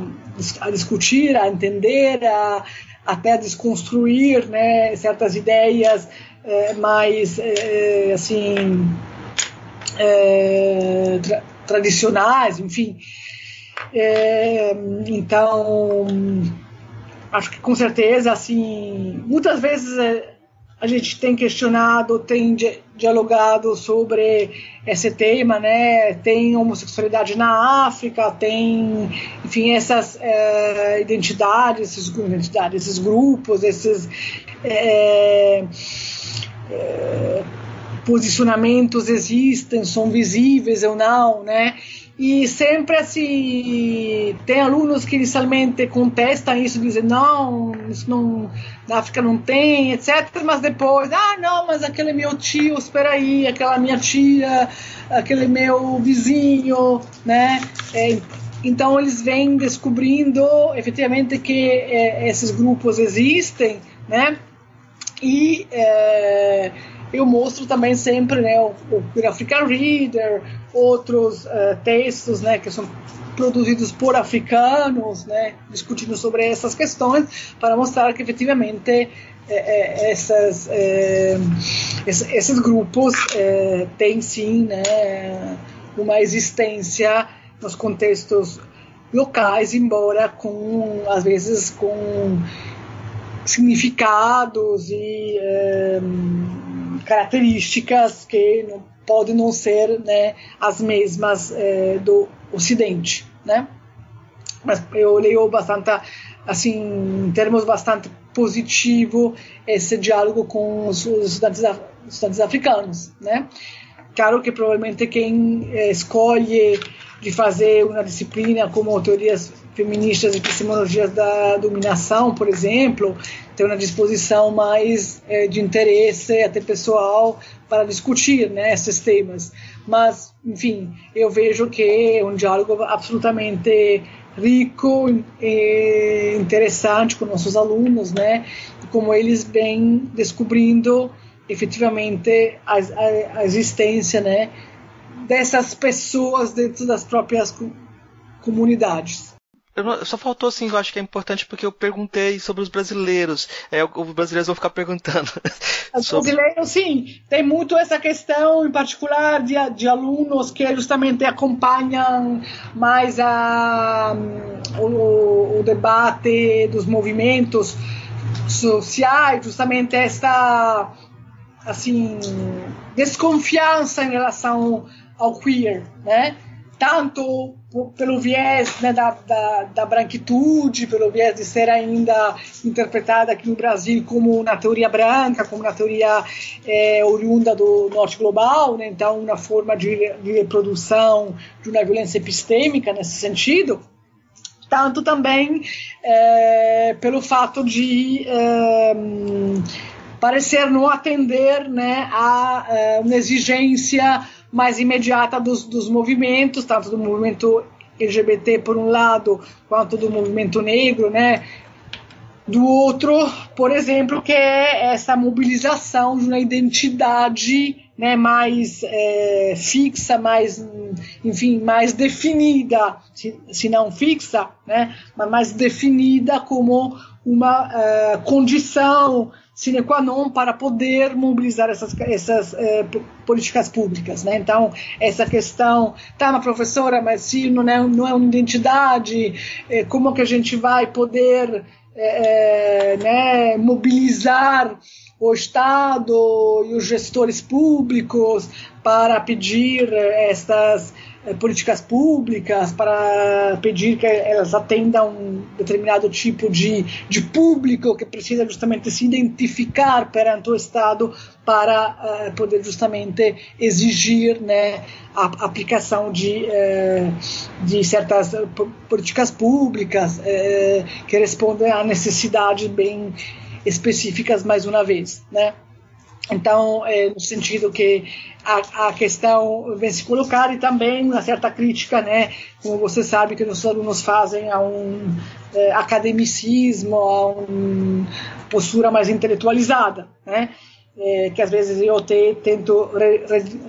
a discutir, a entender, a, até desconstruir né, certas ideias é, mais é, assim é, tra tradicionais, enfim. Então acho que com certeza assim muitas vezes a gente tem questionado, tem dialogado sobre esse tema, né? Tem homossexualidade na África, tem, enfim, essas é, identidades, esses, identidades, esses grupos, esses é, é, posicionamentos existem, são visíveis ou não, né? E sempre assim, tem alunos que inicialmente contestam isso, dizem, não, isso não, na África não tem, etc. Mas depois, ah, não, mas aquele meu tio, espera aí, aquela minha tia, aquele meu vizinho, né? É, então eles vêm descobrindo efetivamente que é, esses grupos existem, né? E é, eu mostro também sempre né, o, o African Reader, outros uh, textos né, que são produzidos por africanos, né, discutindo sobre essas questões, para mostrar que efetivamente é, é, essas, é, esses grupos têm sim né, uma existência nos contextos locais, embora com às vezes com significados e características que não, podem não ser né, as mesmas é, do Ocidente, né? Mas eu leio bastante, assim, em termos bastante positivo esse diálogo com os, estudantes, estudantes africanos, né? Claro que provavelmente quem é, escolhe de fazer uma disciplina como teorias feministas e epistemologias da dominação, por exemplo, tem uma disposição mais é, de interesse até pessoal para discutir né, esses temas. Mas, enfim, eu vejo que é um diálogo absolutamente rico e interessante com nossos alunos, né? Como eles vêm descobrindo efetivamente a, a, a existência, né? Dessas pessoas dentro das próprias comunidades. Eu, só faltou assim, eu acho que é importante porque eu perguntei sobre os brasileiros. É, os brasileiros vão ficar perguntando. Os sobre... brasileiros, sim. Tem muito essa questão, em particular, de, de alunos que justamente acompanham mais a, o, o debate dos movimentos sociais, justamente essa assim desconfiança em relação ao queer, né? tanto pelo viés né, da, da, da, branquitude, pelo viés de ser ainda interpretada aqui no Brasil como na teoria branca, como na teoria é, oriunda do norte global, né, então uma forma de, de reprodução de uma violência epistêmica nesse sentido, tanto também é, pelo fato de é, parecer não atender né, a, a é, uma exigência mais imediata dos, dos movimentos, tanto do movimento LGBT por um lado, quanto do movimento negro, né? Do outro, por exemplo, que é essa mobilização de uma identidade né, mais é, fixa, mais, enfim, mais definida, se, se não fixa, né, mas mais definida como uma uh, condição sine qua non para poder mobilizar essas, essas eh, políticas públicas. Né? Então, essa questão, tá, uma professora, mas se não é, não é uma identidade, eh, como que a gente vai poder eh, né, mobilizar o Estado e os gestores públicos para pedir estas políticas públicas, para pedir que elas atendam um determinado tipo de, de público que precisa justamente se identificar perante o Estado para uh, poder justamente exigir né, a aplicação de, uh, de certas políticas públicas uh, que respondem a necessidades bem específicas mais uma vez, né? Então, é, no sentido que a, a, questão vem se colocar e também uma certa crítica, né, como você sabe que os alunos fazem a um é, academicismo, a uma postura mais intelectualizada, né, é, que às vezes eu te, tento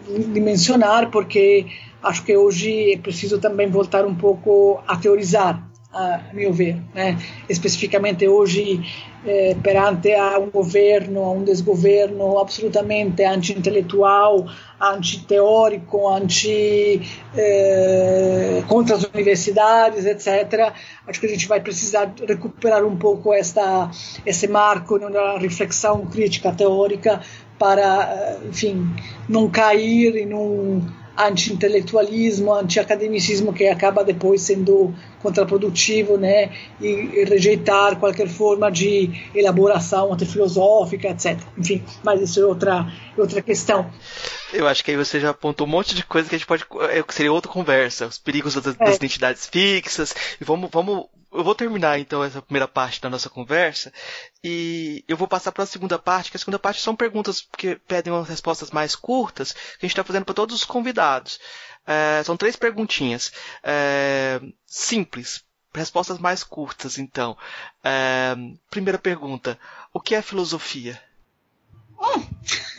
redimensionar porque acho que hoje é preciso também voltar um pouco a teorizar, a meu ver, né? especificamente hoje eh, perante a um governo, a um desgoverno absolutamente anti-intelectual, anti-teórico, anti, eh, contra as universidades, etc. Acho que a gente vai precisar recuperar um pouco esta, esse marco na reflexão crítica teórica para, eh, enfim, não cair em um anti-intelectualismo, anti-academicismo que acaba depois sendo contraprodutivo, né, e, e, rejeitar qualquer forma de elaboração até filosófica, etc. Enfim, mas isso é outra outra questão. Eu acho que aí você já apontou um monte de coisa que a gente pode é, seria outra conversa, os perigos das, das é. identidades fixas. E vamos vamos eu vou terminar então essa primeira parte da nossa conversa e eu vou passar para a segunda parte, que a segunda parte são perguntas que pedem umas respostas mais curtas, que a gente está fazendo para todos os convidados. É, são três perguntinhas é, simples, respostas mais curtas então. É, primeira pergunta: o que é filosofia? Hum.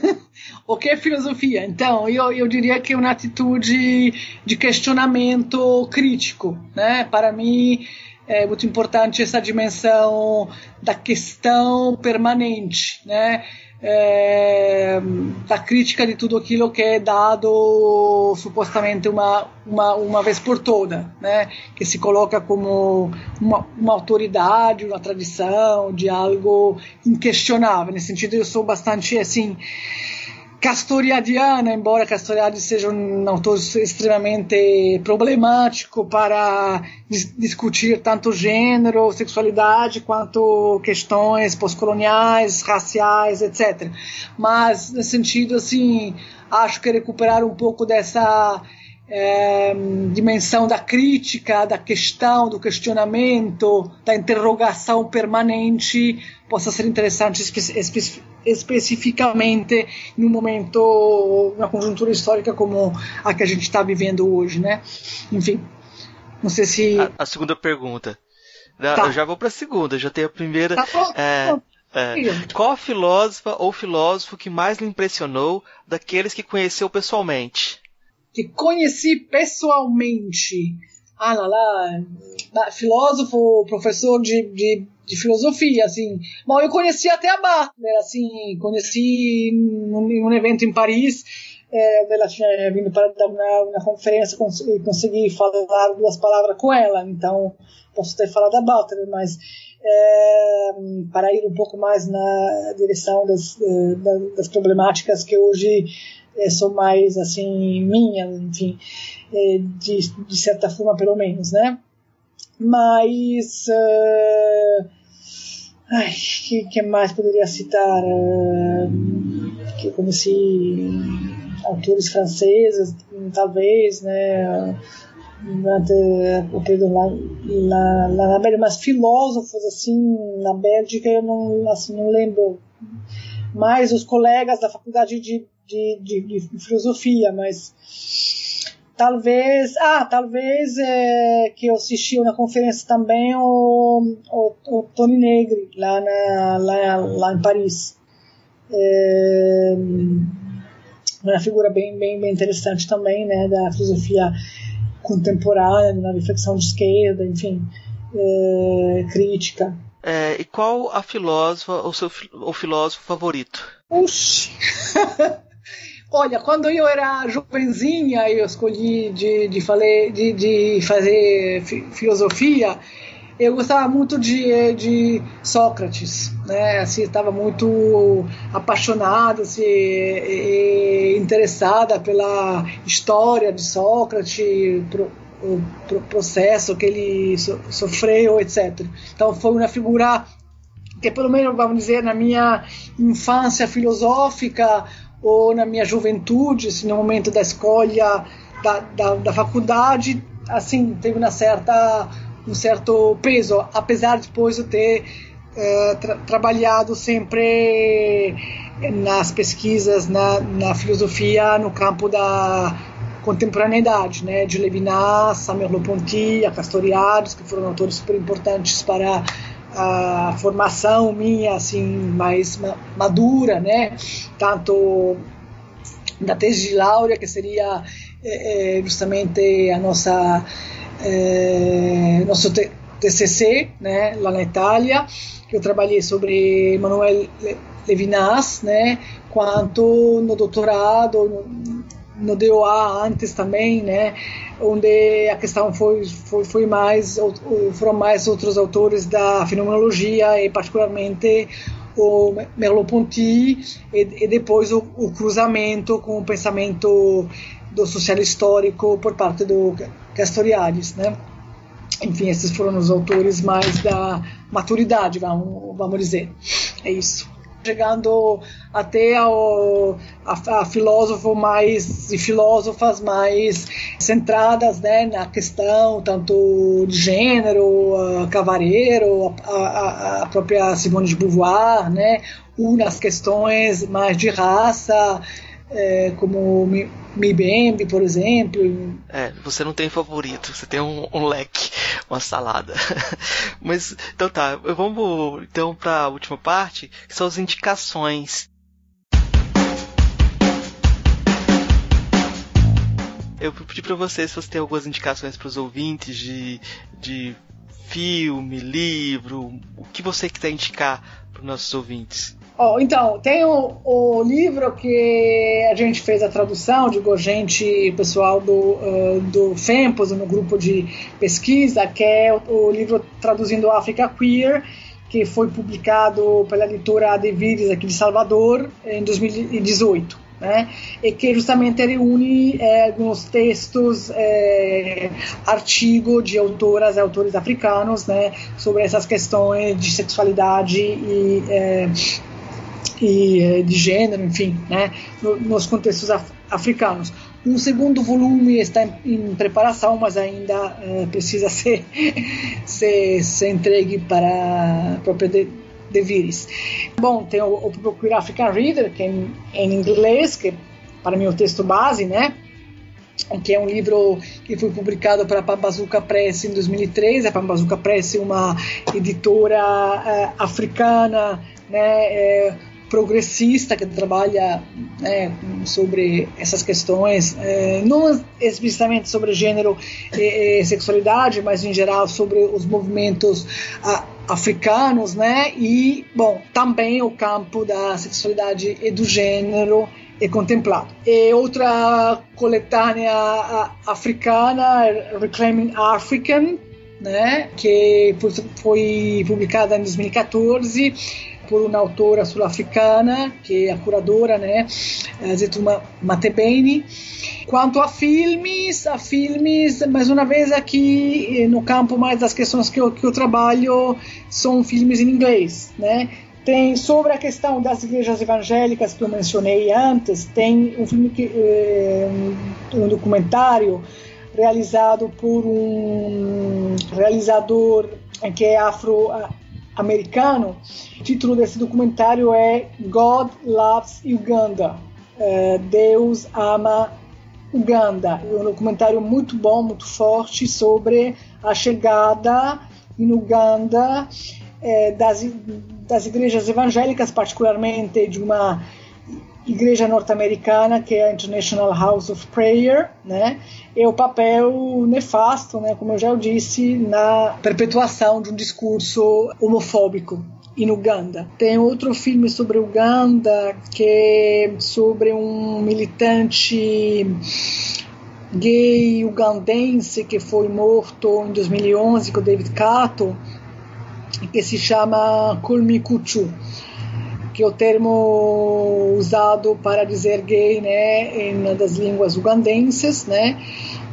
o que é filosofia? Então, eu, eu diria que é uma atitude de questionamento crítico. Né? Para mim, é muito importante essa dimensão da questão permanente, né? É, da crítica de tudo aquilo que é dado supostamente uma, uma, uma vez por toda, né? que se coloca como uma, uma autoridade, uma tradição, de algo inquestionável. Nesse sentido, eu sou bastante assim castoriadiana, embora Castoriadi seja um autor extremamente problemático para dis discutir tanto gênero, sexualidade, quanto questões pós-coloniais, raciais, etc. Mas, no sentido, assim, acho que recuperar um pouco dessa é, dimensão da crítica, da questão, do questionamento, da interrogação permanente possa ser interessante espe especificamente num momento, uma conjuntura histórica como a que a gente está vivendo hoje, né? Enfim, não sei se... A, a segunda pergunta. Tá. Eu já vou para a segunda, já tenho a primeira. Tá é, é, qual a filósofa ou filósofo que mais lhe impressionou daqueles que conheceu pessoalmente? que conheci pessoalmente. Ah, lá, lá, filósofo, professor de, de, de filosofia, assim. Bom, eu conheci até a Butler, assim, conheci em um evento em Paris, é, ela tinha vindo para dar uma, uma conferência e consegui falar duas palavras com ela, então posso ter falado da Butler, mas é, para ir um pouco mais na direção das, das problemáticas que hoje é, são mais assim minhas, enfim, é, de, de certa forma pelo menos, né? Mas uh, ai, que, que mais poderia citar? Uh, que como se autores franceses, talvez, né? o período lá, lá, na Bélgica, mas filósofos assim na Bélgica eu não, assim, não lembro mais os colegas da faculdade de de, de, de filosofia, mas talvez, ah, talvez é, que eu assisti na conferência também o, o, o Tony Negri lá, na, lá, lá em Paris. É, uma figura bem, bem, bem interessante também, né, da filosofia contemporânea, na reflexão de esquerda, enfim, é, crítica. É, e qual a filósofa ou seu o filósofo favorito? Puxa! Olha, quando eu era jovenzinha, eu escolhi de, de, fazer, de, de fazer filosofia. Eu gostava muito de, de Sócrates, né? Assim, estava muito apaixonada, assim, interessada pela história de Sócrates, pro, o pro processo que ele so, sofreu, etc. Então foi uma figura que, pelo menos, vamos dizer, na minha infância filosófica, ou na minha juventude, assim, no momento da escolha da, da, da faculdade, assim, teve uma certa, um certo peso, apesar de depois eu ter uh, tra trabalhado sempre nas pesquisas na, na filosofia no campo da contemporaneidade, né, de Levinas, Samuel Merleau-Ponty, Castoriadis, que foram autores super importantes para a formação minha assim mais madura, né? Tanto da tese de laurea que seria é, justamente a nossa é, nosso te TCC, né, lá na Itália, que eu trabalhei sobre Manuel Levinas, né, quanto no doutorado, no, no DOA antes também, né, onde a questão foi, foi, foi mais, foram mais outros autores da fenomenologia e particularmente o Merleau-Ponty e, e, depois o, o, cruzamento com o pensamento do social histórico por parte do Castoriadis, né? Enfim, esses foram os autores mais da maturidade, vamos, vamos dizer. É isso chegando até ao, a, a filósofo mais e filósofas mais centradas né, na questão tanto de gênero, a Cavareiro, a, a, a própria Simone de Beauvoir, né, ou nas questões mais de raça, é, como Mibembe, por exemplo. É, você não tem favorito, você tem um, um leque, uma salada. Mas, então tá, vamos então para a última parte, que são as indicações. Eu pedi para você se você tem algumas indicações para os ouvintes de, de filme, livro, o que você quiser indicar para os nossos ouvintes. Oh, então, tem o, o, livro que a gente fez a tradução, digo, gente, pessoal do, uh, do FEMPOS, no grupo de pesquisa, que é o, o, livro Traduzindo África Queer, que foi publicado pela editora Adevires aqui de Salvador em 2018. Né? e que justamente reúne é, alguns textos, é, artigos de autoras e autores africanos né, sobre essas questões de sexualidade e é, e eh, de gênero, enfim, né, nos contextos af africanos. Um segundo volume está em, preparação, mas ainda eh, precisa ser, ser, ser entregue para a própria de, de Vires. Bom, tem o, o Procure African Reader, que é em, em inglês, que para mim é o texto base, né? que é um livro que foi publicado pela Pambazuca Press em 2003. A Pambazuca Press é uma editora uh, africana, né, progressista que trabalha né, sobre essas questões, é, não explicitamente sobre gênero e, e, sexualidade, mas em geral sobre os movimentos a, africanos, né? E bom, também o campo da sexualidade e do gênero é contemplado. E outra coletânea africana, Reclaiming African, né, que foi publicada em 2014 por uma autora sul-africana, que é a curadora, né, Zetuma Matebeni. Quanto a filmes, a filmes, mais uma vez aqui no campo mais das questões que eu, que eu trabalho, são filmes em inglês, né? Tem sobre a questão das igrejas evangélicas que eu mencionei antes, tem um filme que eh, um documentário realizado por um realizador que é afro americano. O título desse documentário é God Loves Uganda. É, Deus ama Uganda. É um documentário muito bom, muito forte sobre a chegada em Uganda é, das, das igrejas evangélicas, particularmente de uma igreja norte-americana, que é a International House of Prayer, né? E o papel nefasto, né, como eu já disse, na perpetuação de um discurso homofóbico em Uganda. Tem outro filme sobre Uganda que é sobre um militante gay ugandense que foi morto em 2011 com David Kato, que se chama Kulmikuchu que é o termo usado para dizer gay, né, em uma das línguas ugandenses, né,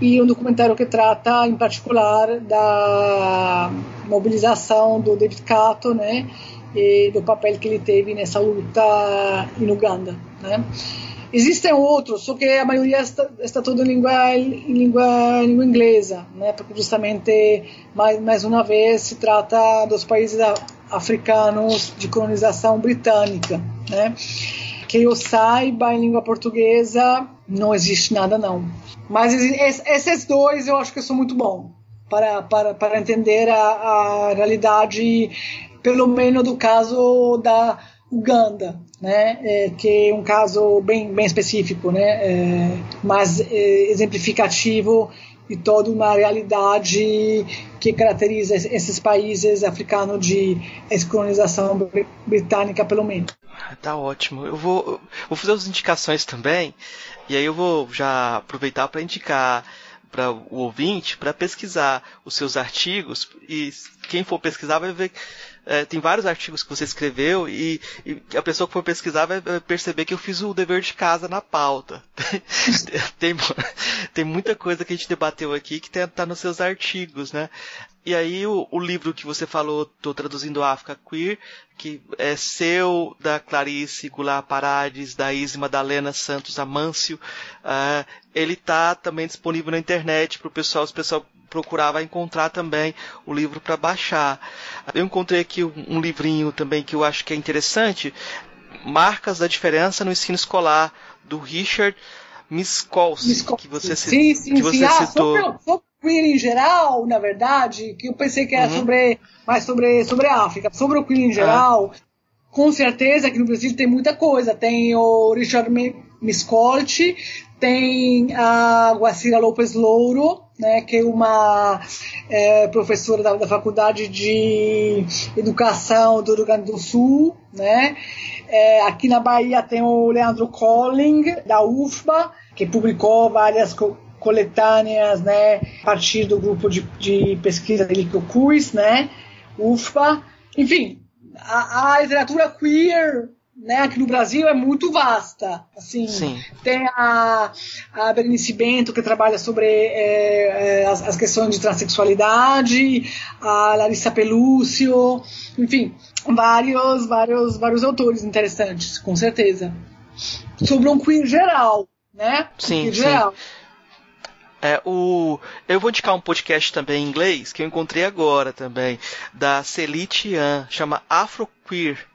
e um documentário que trata, em particular, da mobilização do David Kato, né, e do papel que ele teve nessa luta em Uganda, né. Existem outros, só que a maioria está, está toda em língua, em língua, língua inglesa, né? Porque justamente mais mais uma vez se trata dos países africanos de colonização britânica, né? Que eu saiba em língua portuguesa não existe nada não. Mas esses dois eu acho que são muito bons para, para, para entender a, a realidade, pelo menos do caso da Uganda, né, é, que é um caso bem, bem específico, né, é, mas é, exemplificativo de toda uma realidade que caracteriza esses países africanos de ex-colonização britânica, pelo menos. Tá ótimo. Eu vou, vou fazer as indicações também, e aí eu vou já aproveitar para indicar para o ouvinte para pesquisar os seus artigos e quem for pesquisar vai ver é, tem vários artigos que você escreveu e, e, a pessoa que for pesquisar vai perceber que eu fiz o dever de casa na pauta. tem, tem muita coisa que a gente debateu aqui que está nos seus artigos, né? E aí o, o, livro que você falou, estou traduzindo África Queer, que é seu, da Clarice Goulart Parades, da Izzy Madalena Santos Amâncio, uh, ele está também disponível na internet para o pessoal, se o pessoal procurar vai encontrar também o livro para baixar. Eu encontrei aqui um, um livrinho também que eu acho que é interessante, Marcas da Diferença no Ensino Escolar, do Richard Miskolci, que você, sim, sim, que você sim. citou. Ah, sobre, queer em geral, na verdade, que eu pensei que era uhum. sobre mais sobre, sobre a África. Sobre o queer em geral, ah. com certeza que no Brasil tem muita coisa. Tem o Richard Miscolti, tem a Guacira Lopes Louro, né, que é uma é, professora da, da, Faculdade de Educação do Rio Grande do Sul. Né? É, aqui na Bahia tem o Leandro Colling, da UFBA, que publicou várias coletâneas né, a partir do grupo de, de pesquisa de Licocus, né, UFBA. Enfim, a, a literatura queer né, aqui no Brasil é muito vasta. Assim, Sim. tem a, a Berenice Bento, que trabalha sobre é, é, as, as, questões de transexualidade, a Larissa Pelúcio, enfim, vários, vários, vários autores interessantes, com certeza. Sobre um queer geral, né? Sim, queer sim. geral. É, o, eu vou indicar um podcast também em inglês que eu encontrei agora também, da Celie Yan, chama Afro Queer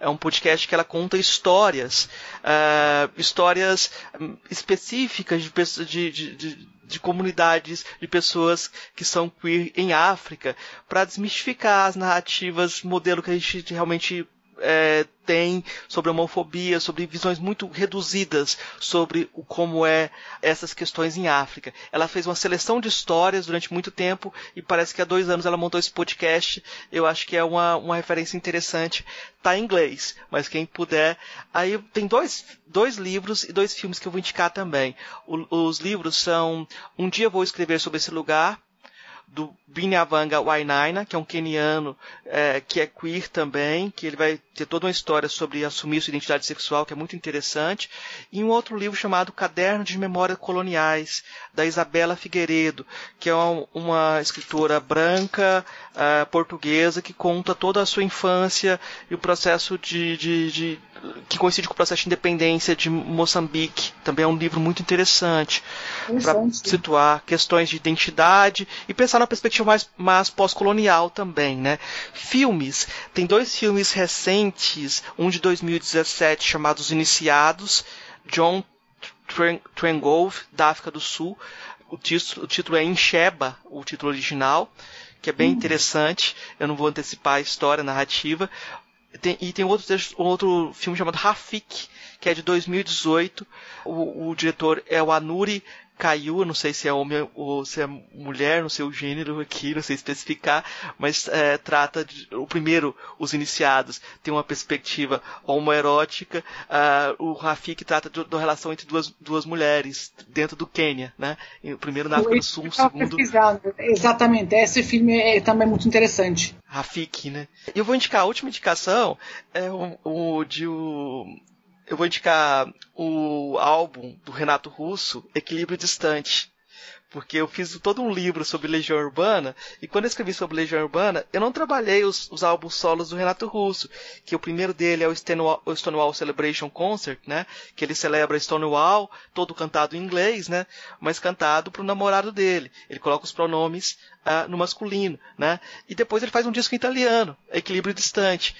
é um podcast que ela conta histórias, uh, histórias hum, específicas de, de, de, de, comunidades, de pessoas que são queer em África, para desmistificar as narrativas, modelo que a gente realmente é, tem sobre homofobia, sobre visões muito reduzidas sobre o, como é essas questões em África. Ela fez uma seleção de histórias durante muito tempo e parece que há dois anos ela montou esse podcast. Eu acho que é uma, uma referência interessante. Tá em inglês, mas quem puder. Aí tem dois, dois livros e dois filmes que eu vou indicar também. O, os livros são Um Dia Vou Escrever sobre esse Lugar, do Binyavanga Wainaina, que é um keniano é, que é queer também, que ele vai ter toda uma história sobre assumir sua identidade sexual, que é muito interessante, e um outro livro chamado Caderno de Memórias Coloniais, da Isabela Figueiredo, que é uma, uma escritora branca, uh, portuguesa, que conta toda a sua infância e o processo de, de, de que coincide com o processo de independência de Moçambique. Também é um livro muito interessante para situar questões de identidade e pensar na perspectiva mais, mais pós-colonial também, né? Filmes. Tem dois filmes recentes, um de 2017 chamado Os Iniciados, John Trengove, da África do Sul. O título, o título é Enxeba, o título original, que é bem hum. interessante. Eu não vou antecipar a história, a narrativa. Tem, e tem outro, outro filme chamado Rafik, que é de 2018. O, o diretor é o Anuri Caiu, não sei se é homem ou se é mulher, não sei o gênero aqui, não sei especificar, mas é, trata de, o primeiro, os iniciados, tem uma perspectiva homoerótica, uh, o Rafik trata da relação entre duas, duas mulheres dentro do Quênia, né? O primeiro na África do Sul, o segundo... Exatamente, esse filme é também muito interessante. Rafik, né? E eu vou indicar a última indicação, é o, o de o, eu vou indicar o álbum do Renato Russo, Equilíbrio Distante. Porque eu fiz todo um livro sobre Legião Urbana, e quando eu escrevi sobre Legião Urbana, eu não trabalhei os, os álbuns solos do Renato Russo, que o primeiro dele é o Stonewall, o Stonewall Celebration Concert, né? Que ele celebra Stonewall, todo cantado em inglês, né? Mas cantado pro namorado dele. Ele coloca os pronomes uh, no masculino, né? E depois ele faz um disco em italiano, Equilíbrio Distante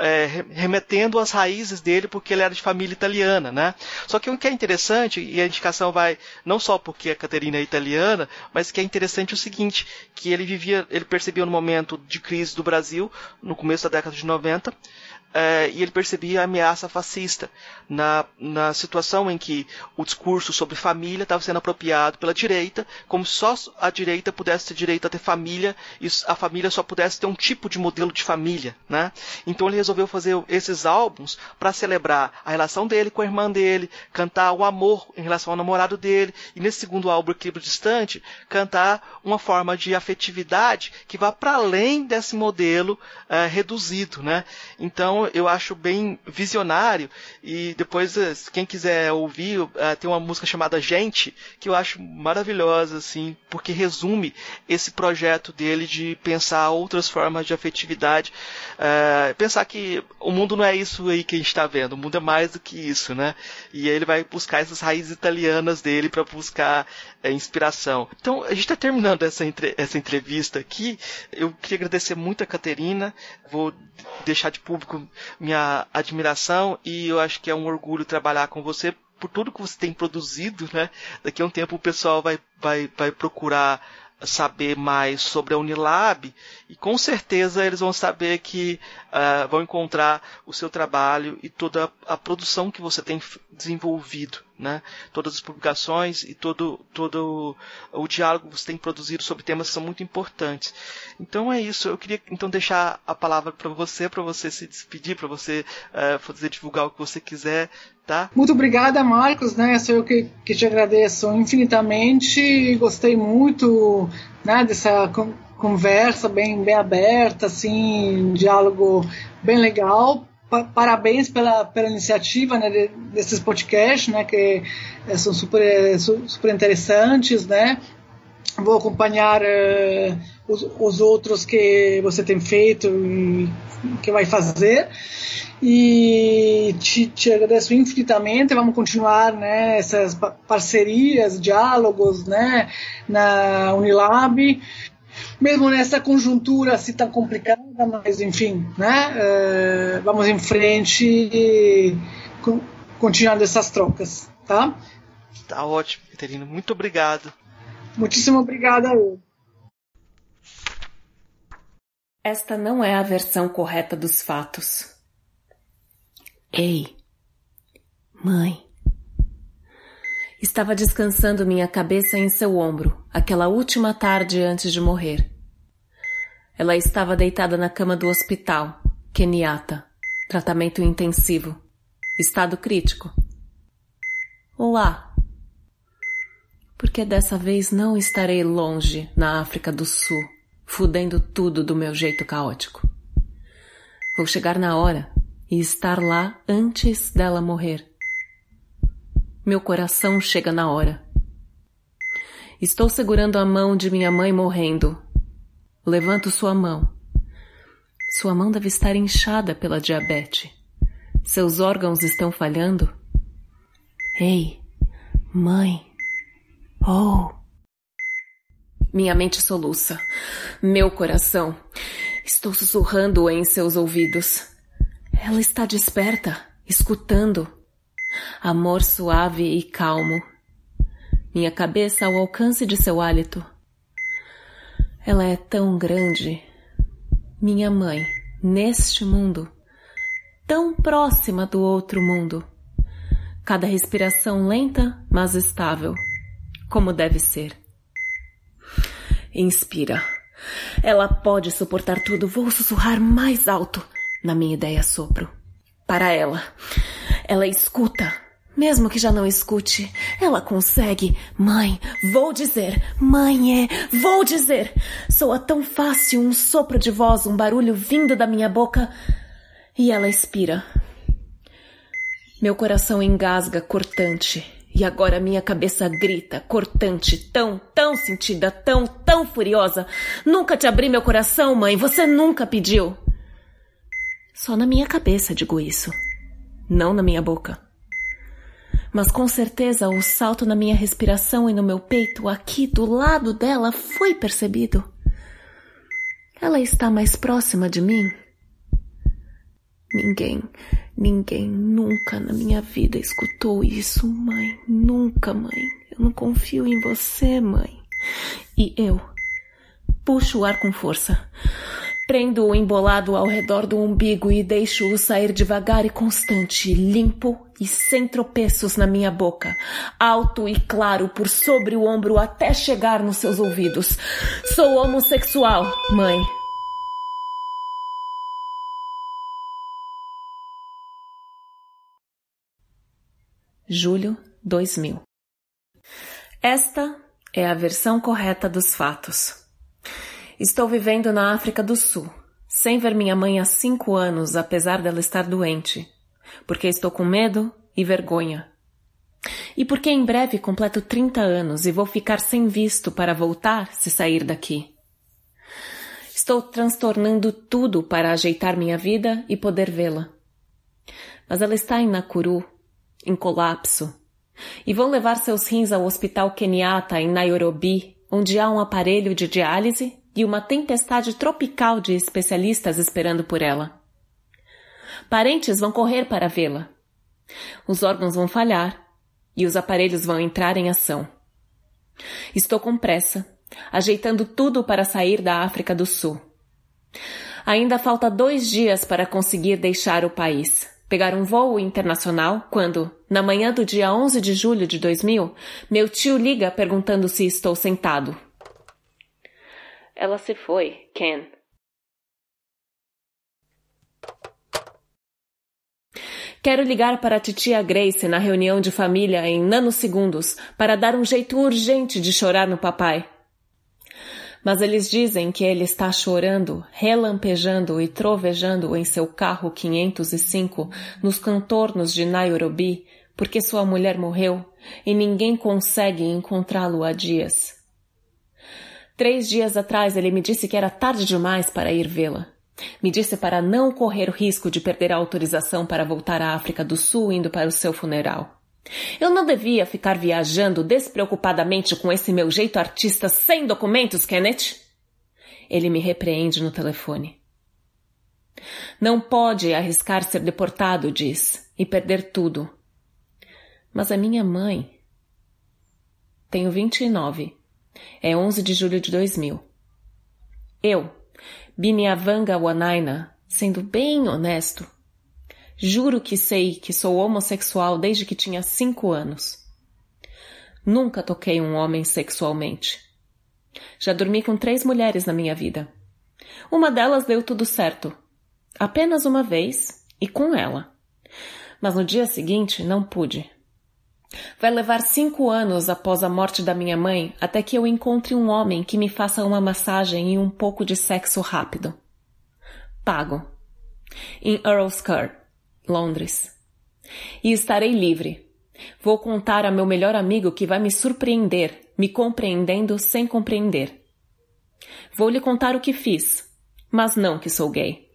é, remetendo às raízes dele, porque ele era de família italiana, né? Só que o que é interessante, e a indicação vai não só porque a Caterina é italiana, mas que é interessante o seguinte, que ele vivia, ele percebia no momento de crise do Brasil, no começo da década de 90, é, e ele percebia a ameaça fascista na, na situação em que o discurso sobre família estava sendo apropriado pela direita, como só a direita pudesse ter direito a ter família e a família só pudesse ter um tipo de modelo de família, né? Então ele resolveu fazer esses álbuns para celebrar a relação dele com a irmã dele, cantar o amor em relação ao namorado dele e nesse segundo álbum Equilíbrio Distante cantar uma forma de afetividade que vá para além desse modelo é, reduzido, né? Então então eu acho bem visionário e depois eh, quem quiser ouvir uh, tem uma música chamada Gente que eu acho maravilhosa assim porque resume esse projeto dele de pensar outras formas de afetividade, uh, pensar que o mundo não é isso aí que a gente está vendo, o mundo é mais do que isso, né? E aí ele vai buscar essas raízes italianas dele para buscar uh, inspiração. Então a gente está terminando essa, entre essa entrevista aqui. Eu queria agradecer muito a Caterina. Vou deixar de público minha admiração e eu acho que é um orgulho trabalhar com você por tudo que você tem produzido, né? Daqui a um tempo o pessoal vai, vai, vai procurar saber mais sobre a Unilab e com certeza eles vão saber que uh, vão encontrar o seu trabalho e toda a produção que você tem desenvolvido, né? Todas as publicações e todo, todo o diálogo que você tem produzido sobre temas são muito importantes. Então é isso. Eu queria então deixar a palavra para você, para você se despedir, para você uh, fazer divulgar o que você quiser, tá? Muito obrigada, Marcos. Né? Sou eu que, que te agradeço infinitamente. Gostei muito né, dessa conversa bem, bem aberta, assim, um diálogo bem legal. Parabéns pela, pela iniciativa né, desses podcasts, né, que eh, são super, super interessantes, né? Vou acompanhar uh, os, os outros que você tem feito e que vai fazer e te, te, agradeço infinitamente. Vamos continuar né, essas parcerias, diálogos né, na Unilab, mesmo nessa conjuntura assim tão complicada, mas enfim, né, uh, vamos em frente e continuando essas trocas, tá? Tá ótimo, Caterina. Muito obrigado. Muitíssimo obrigada. Esta não é a versão correta dos fatos. Ei, mãe. Estava descansando minha cabeça em seu ombro aquela última tarde antes de morrer. Ela estava deitada na cama do hospital, Kenyatta, tratamento intensivo, estado crítico. Lá. Porque dessa vez não estarei longe na África do Sul, fudendo tudo do meu jeito caótico. Vou chegar na hora e estar lá antes dela morrer. Meu coração chega na hora. Estou segurando a mão de minha mãe morrendo. Levanto sua mão. Sua mão deve estar inchada pela diabetes. Seus órgãos estão falhando? Ei, mãe. Oh. Minha mente soluça. Meu coração. Estou sussurrando em seus ouvidos. Ela está desperta, escutando. Amor suave e calmo. Minha cabeça ao alcance de seu hálito. Ela é tão grande. Minha mãe, neste mundo, tão próxima do outro mundo. Cada respiração lenta, mas estável, como deve ser. Inspira. Ela pode suportar tudo. Vou sussurrar mais alto na minha ideia sopro. Para ela. Ela escuta. Mesmo que já não escute, ela consegue. Mãe, vou dizer. Mãe é, vou dizer. Soa tão fácil um sopro de voz, um barulho vindo da minha boca. E ela expira. Meu coração engasga, cortante. E agora minha cabeça grita, cortante, tão, tão sentida, tão, tão furiosa. Nunca te abri meu coração, mãe. Você nunca pediu. Só na minha cabeça digo isso, não na minha boca. Mas com certeza o salto na minha respiração e no meu peito, aqui do lado dela, foi percebido. Ela está mais próxima de mim. Ninguém, ninguém nunca na minha vida escutou isso, mãe. Nunca, mãe. Eu não confio em você, mãe. E eu puxo o ar com força. Prendo-o embolado ao redor do umbigo e deixo-o sair devagar e constante, limpo e sem tropeços na minha boca, alto e claro por sobre o ombro até chegar nos seus ouvidos. Sou homossexual, mãe. Julho 2000. Esta é a versão correta dos fatos. Estou vivendo na África do Sul, sem ver minha mãe há cinco anos, apesar dela estar doente, porque estou com medo e vergonha. E porque em breve completo 30 anos e vou ficar sem visto para voltar se sair daqui. Estou transtornando tudo para ajeitar minha vida e poder vê-la. Mas ela está em Nakuru, em colapso, e vão levar seus rins ao Hospital Kenyatta em Nairobi, onde há um aparelho de diálise e uma tempestade tropical de especialistas esperando por ela. Parentes vão correr para vê-la. Os órgãos vão falhar e os aparelhos vão entrar em ação. Estou com pressa, ajeitando tudo para sair da África do Sul. Ainda falta dois dias para conseguir deixar o país, pegar um voo internacional quando, na manhã do dia 11 de julho de 2000, meu tio liga perguntando se estou sentado. Ela se foi, Ken. Quero ligar para a titia Grace na reunião de família em nanosegundos para dar um jeito urgente de chorar no papai. Mas eles dizem que ele está chorando, relampejando e trovejando em seu carro 505 nos contornos de Nairobi porque sua mulher morreu e ninguém consegue encontrá-lo há dias. Três dias atrás ele me disse que era tarde demais para ir vê-la. Me disse para não correr o risco de perder a autorização para voltar à África do Sul indo para o seu funeral. Eu não devia ficar viajando despreocupadamente com esse meu jeito artista sem documentos, Kenneth? Ele me repreende no telefone. Não pode arriscar ser deportado, diz, e perder tudo. Mas a minha mãe. Tenho vinte e nove é 11 de julho de 2000. Eu, Binyavanga Wanaina, sendo bem honesto, juro que sei que sou homossexual desde que tinha cinco anos. Nunca toquei um homem sexualmente. Já dormi com três mulheres na minha vida. Uma delas deu tudo certo. Apenas uma vez e com ela. Mas no dia seguinte não pude. Vai levar cinco anos após a morte da minha mãe até que eu encontre um homem que me faça uma massagem e um pouco de sexo rápido. Pago. Em Earl's Court, Londres. E estarei livre. Vou contar a meu melhor amigo que vai me surpreender, me compreendendo sem compreender. Vou lhe contar o que fiz, mas não que sou gay.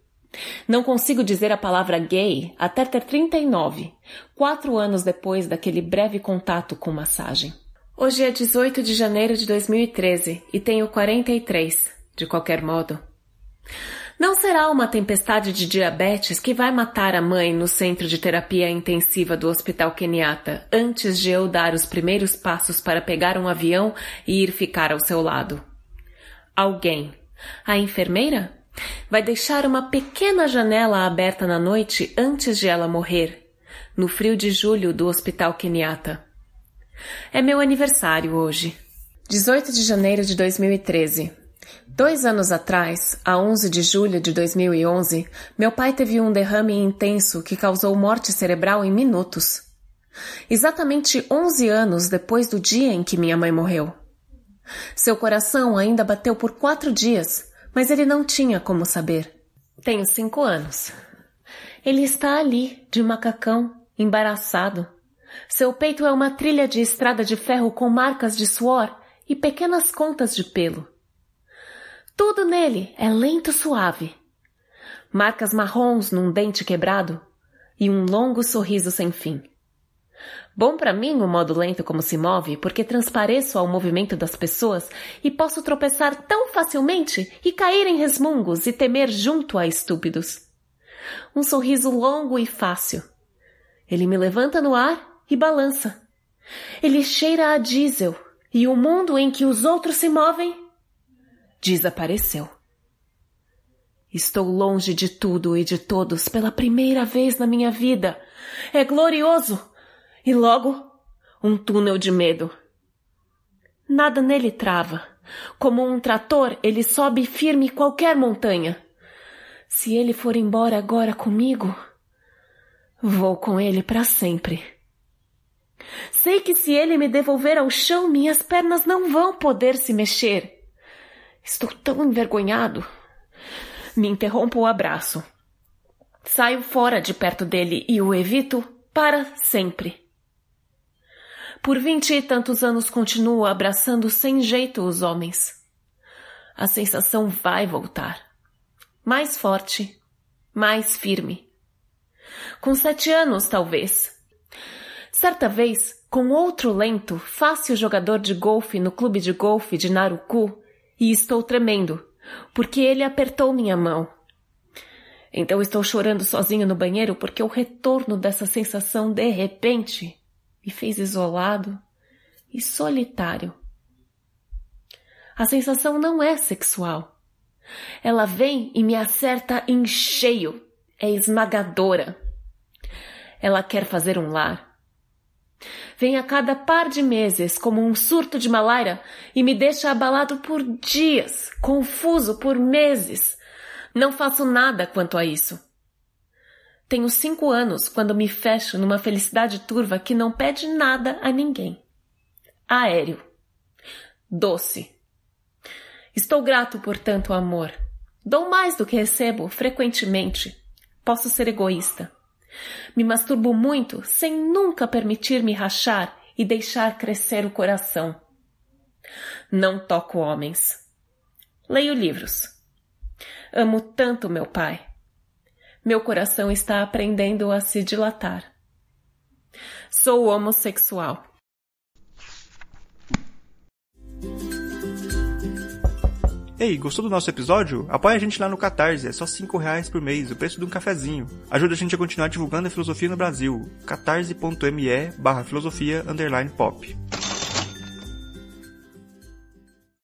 Não consigo dizer a palavra gay até ter 39, quatro anos depois daquele breve contato com massagem. Hoje é 18 de janeiro de 2013 e tenho 43, de qualquer modo. Não será uma tempestade de diabetes que vai matar a mãe no centro de terapia intensiva do Hospital Kenyatta antes de eu dar os primeiros passos para pegar um avião e ir ficar ao seu lado. Alguém. A enfermeira? Vai deixar uma pequena janela aberta na noite antes de ela morrer, no frio de julho do Hospital Kenyatta. É meu aniversário hoje. 18 de janeiro de 2013. Dois anos atrás, a 11 de julho de 2011, meu pai teve um derrame intenso que causou morte cerebral em minutos. Exatamente 11 anos depois do dia em que minha mãe morreu. Seu coração ainda bateu por quatro dias, mas ele não tinha como saber. Tenho cinco anos. Ele está ali, de macacão, embaraçado. Seu peito é uma trilha de estrada de ferro com marcas de suor e pequenas contas de pelo. Tudo nele é lento suave. Marcas marrons num dente quebrado e um longo sorriso sem fim. Bom para mim o modo lento como se move, porque transpareço ao movimento das pessoas e posso tropeçar tão facilmente e cair em resmungos e temer junto a estúpidos. Um sorriso longo e fácil. Ele me levanta no ar e balança. Ele cheira a diesel e o mundo em que os outros se movem desapareceu. Estou longe de tudo e de todos pela primeira vez na minha vida. É glorioso! E logo, um túnel de medo. Nada nele trava. Como um trator, ele sobe firme qualquer montanha. Se ele for embora agora comigo, vou com ele para sempre. Sei que se ele me devolver ao chão, minhas pernas não vão poder se mexer. Estou tão envergonhado. Me interrompo o abraço. Saio fora de perto dele e o evito para sempre. Por vinte e tantos anos continuo abraçando sem jeito os homens. A sensação vai voltar. Mais forte, mais firme. Com sete anos, talvez. Certa vez, com outro lento, fácil jogador de golfe no clube de golfe de Naruku, e estou tremendo, porque ele apertou minha mão. Então estou chorando sozinho no banheiro porque o retorno dessa sensação de repente me fez isolado e solitário. A sensação não é sexual. Ela vem e me acerta em cheio. É esmagadora. Ela quer fazer um lar Vem a cada par de meses como um surto de malária e me deixa abalado por dias, confuso por meses. Não faço nada quanto a isso. Tenho cinco anos quando me fecho numa felicidade turva que não pede nada a ninguém. Aéreo. Doce. Estou grato por tanto amor. Dou mais do que recebo frequentemente. Posso ser egoísta. Me masturbo muito sem nunca permitir-me rachar e deixar crescer o coração. Não toco homens. Leio livros. Amo tanto meu pai. Meu coração está aprendendo a se dilatar. Sou homossexual. Ei, gostou do nosso episódio? Apoie a gente lá no Catarse, é só 5 reais por mês, o preço de um cafezinho. Ajuda a gente a continuar divulgando a filosofia no Brasil. catarse.me barra filosofia underline pop.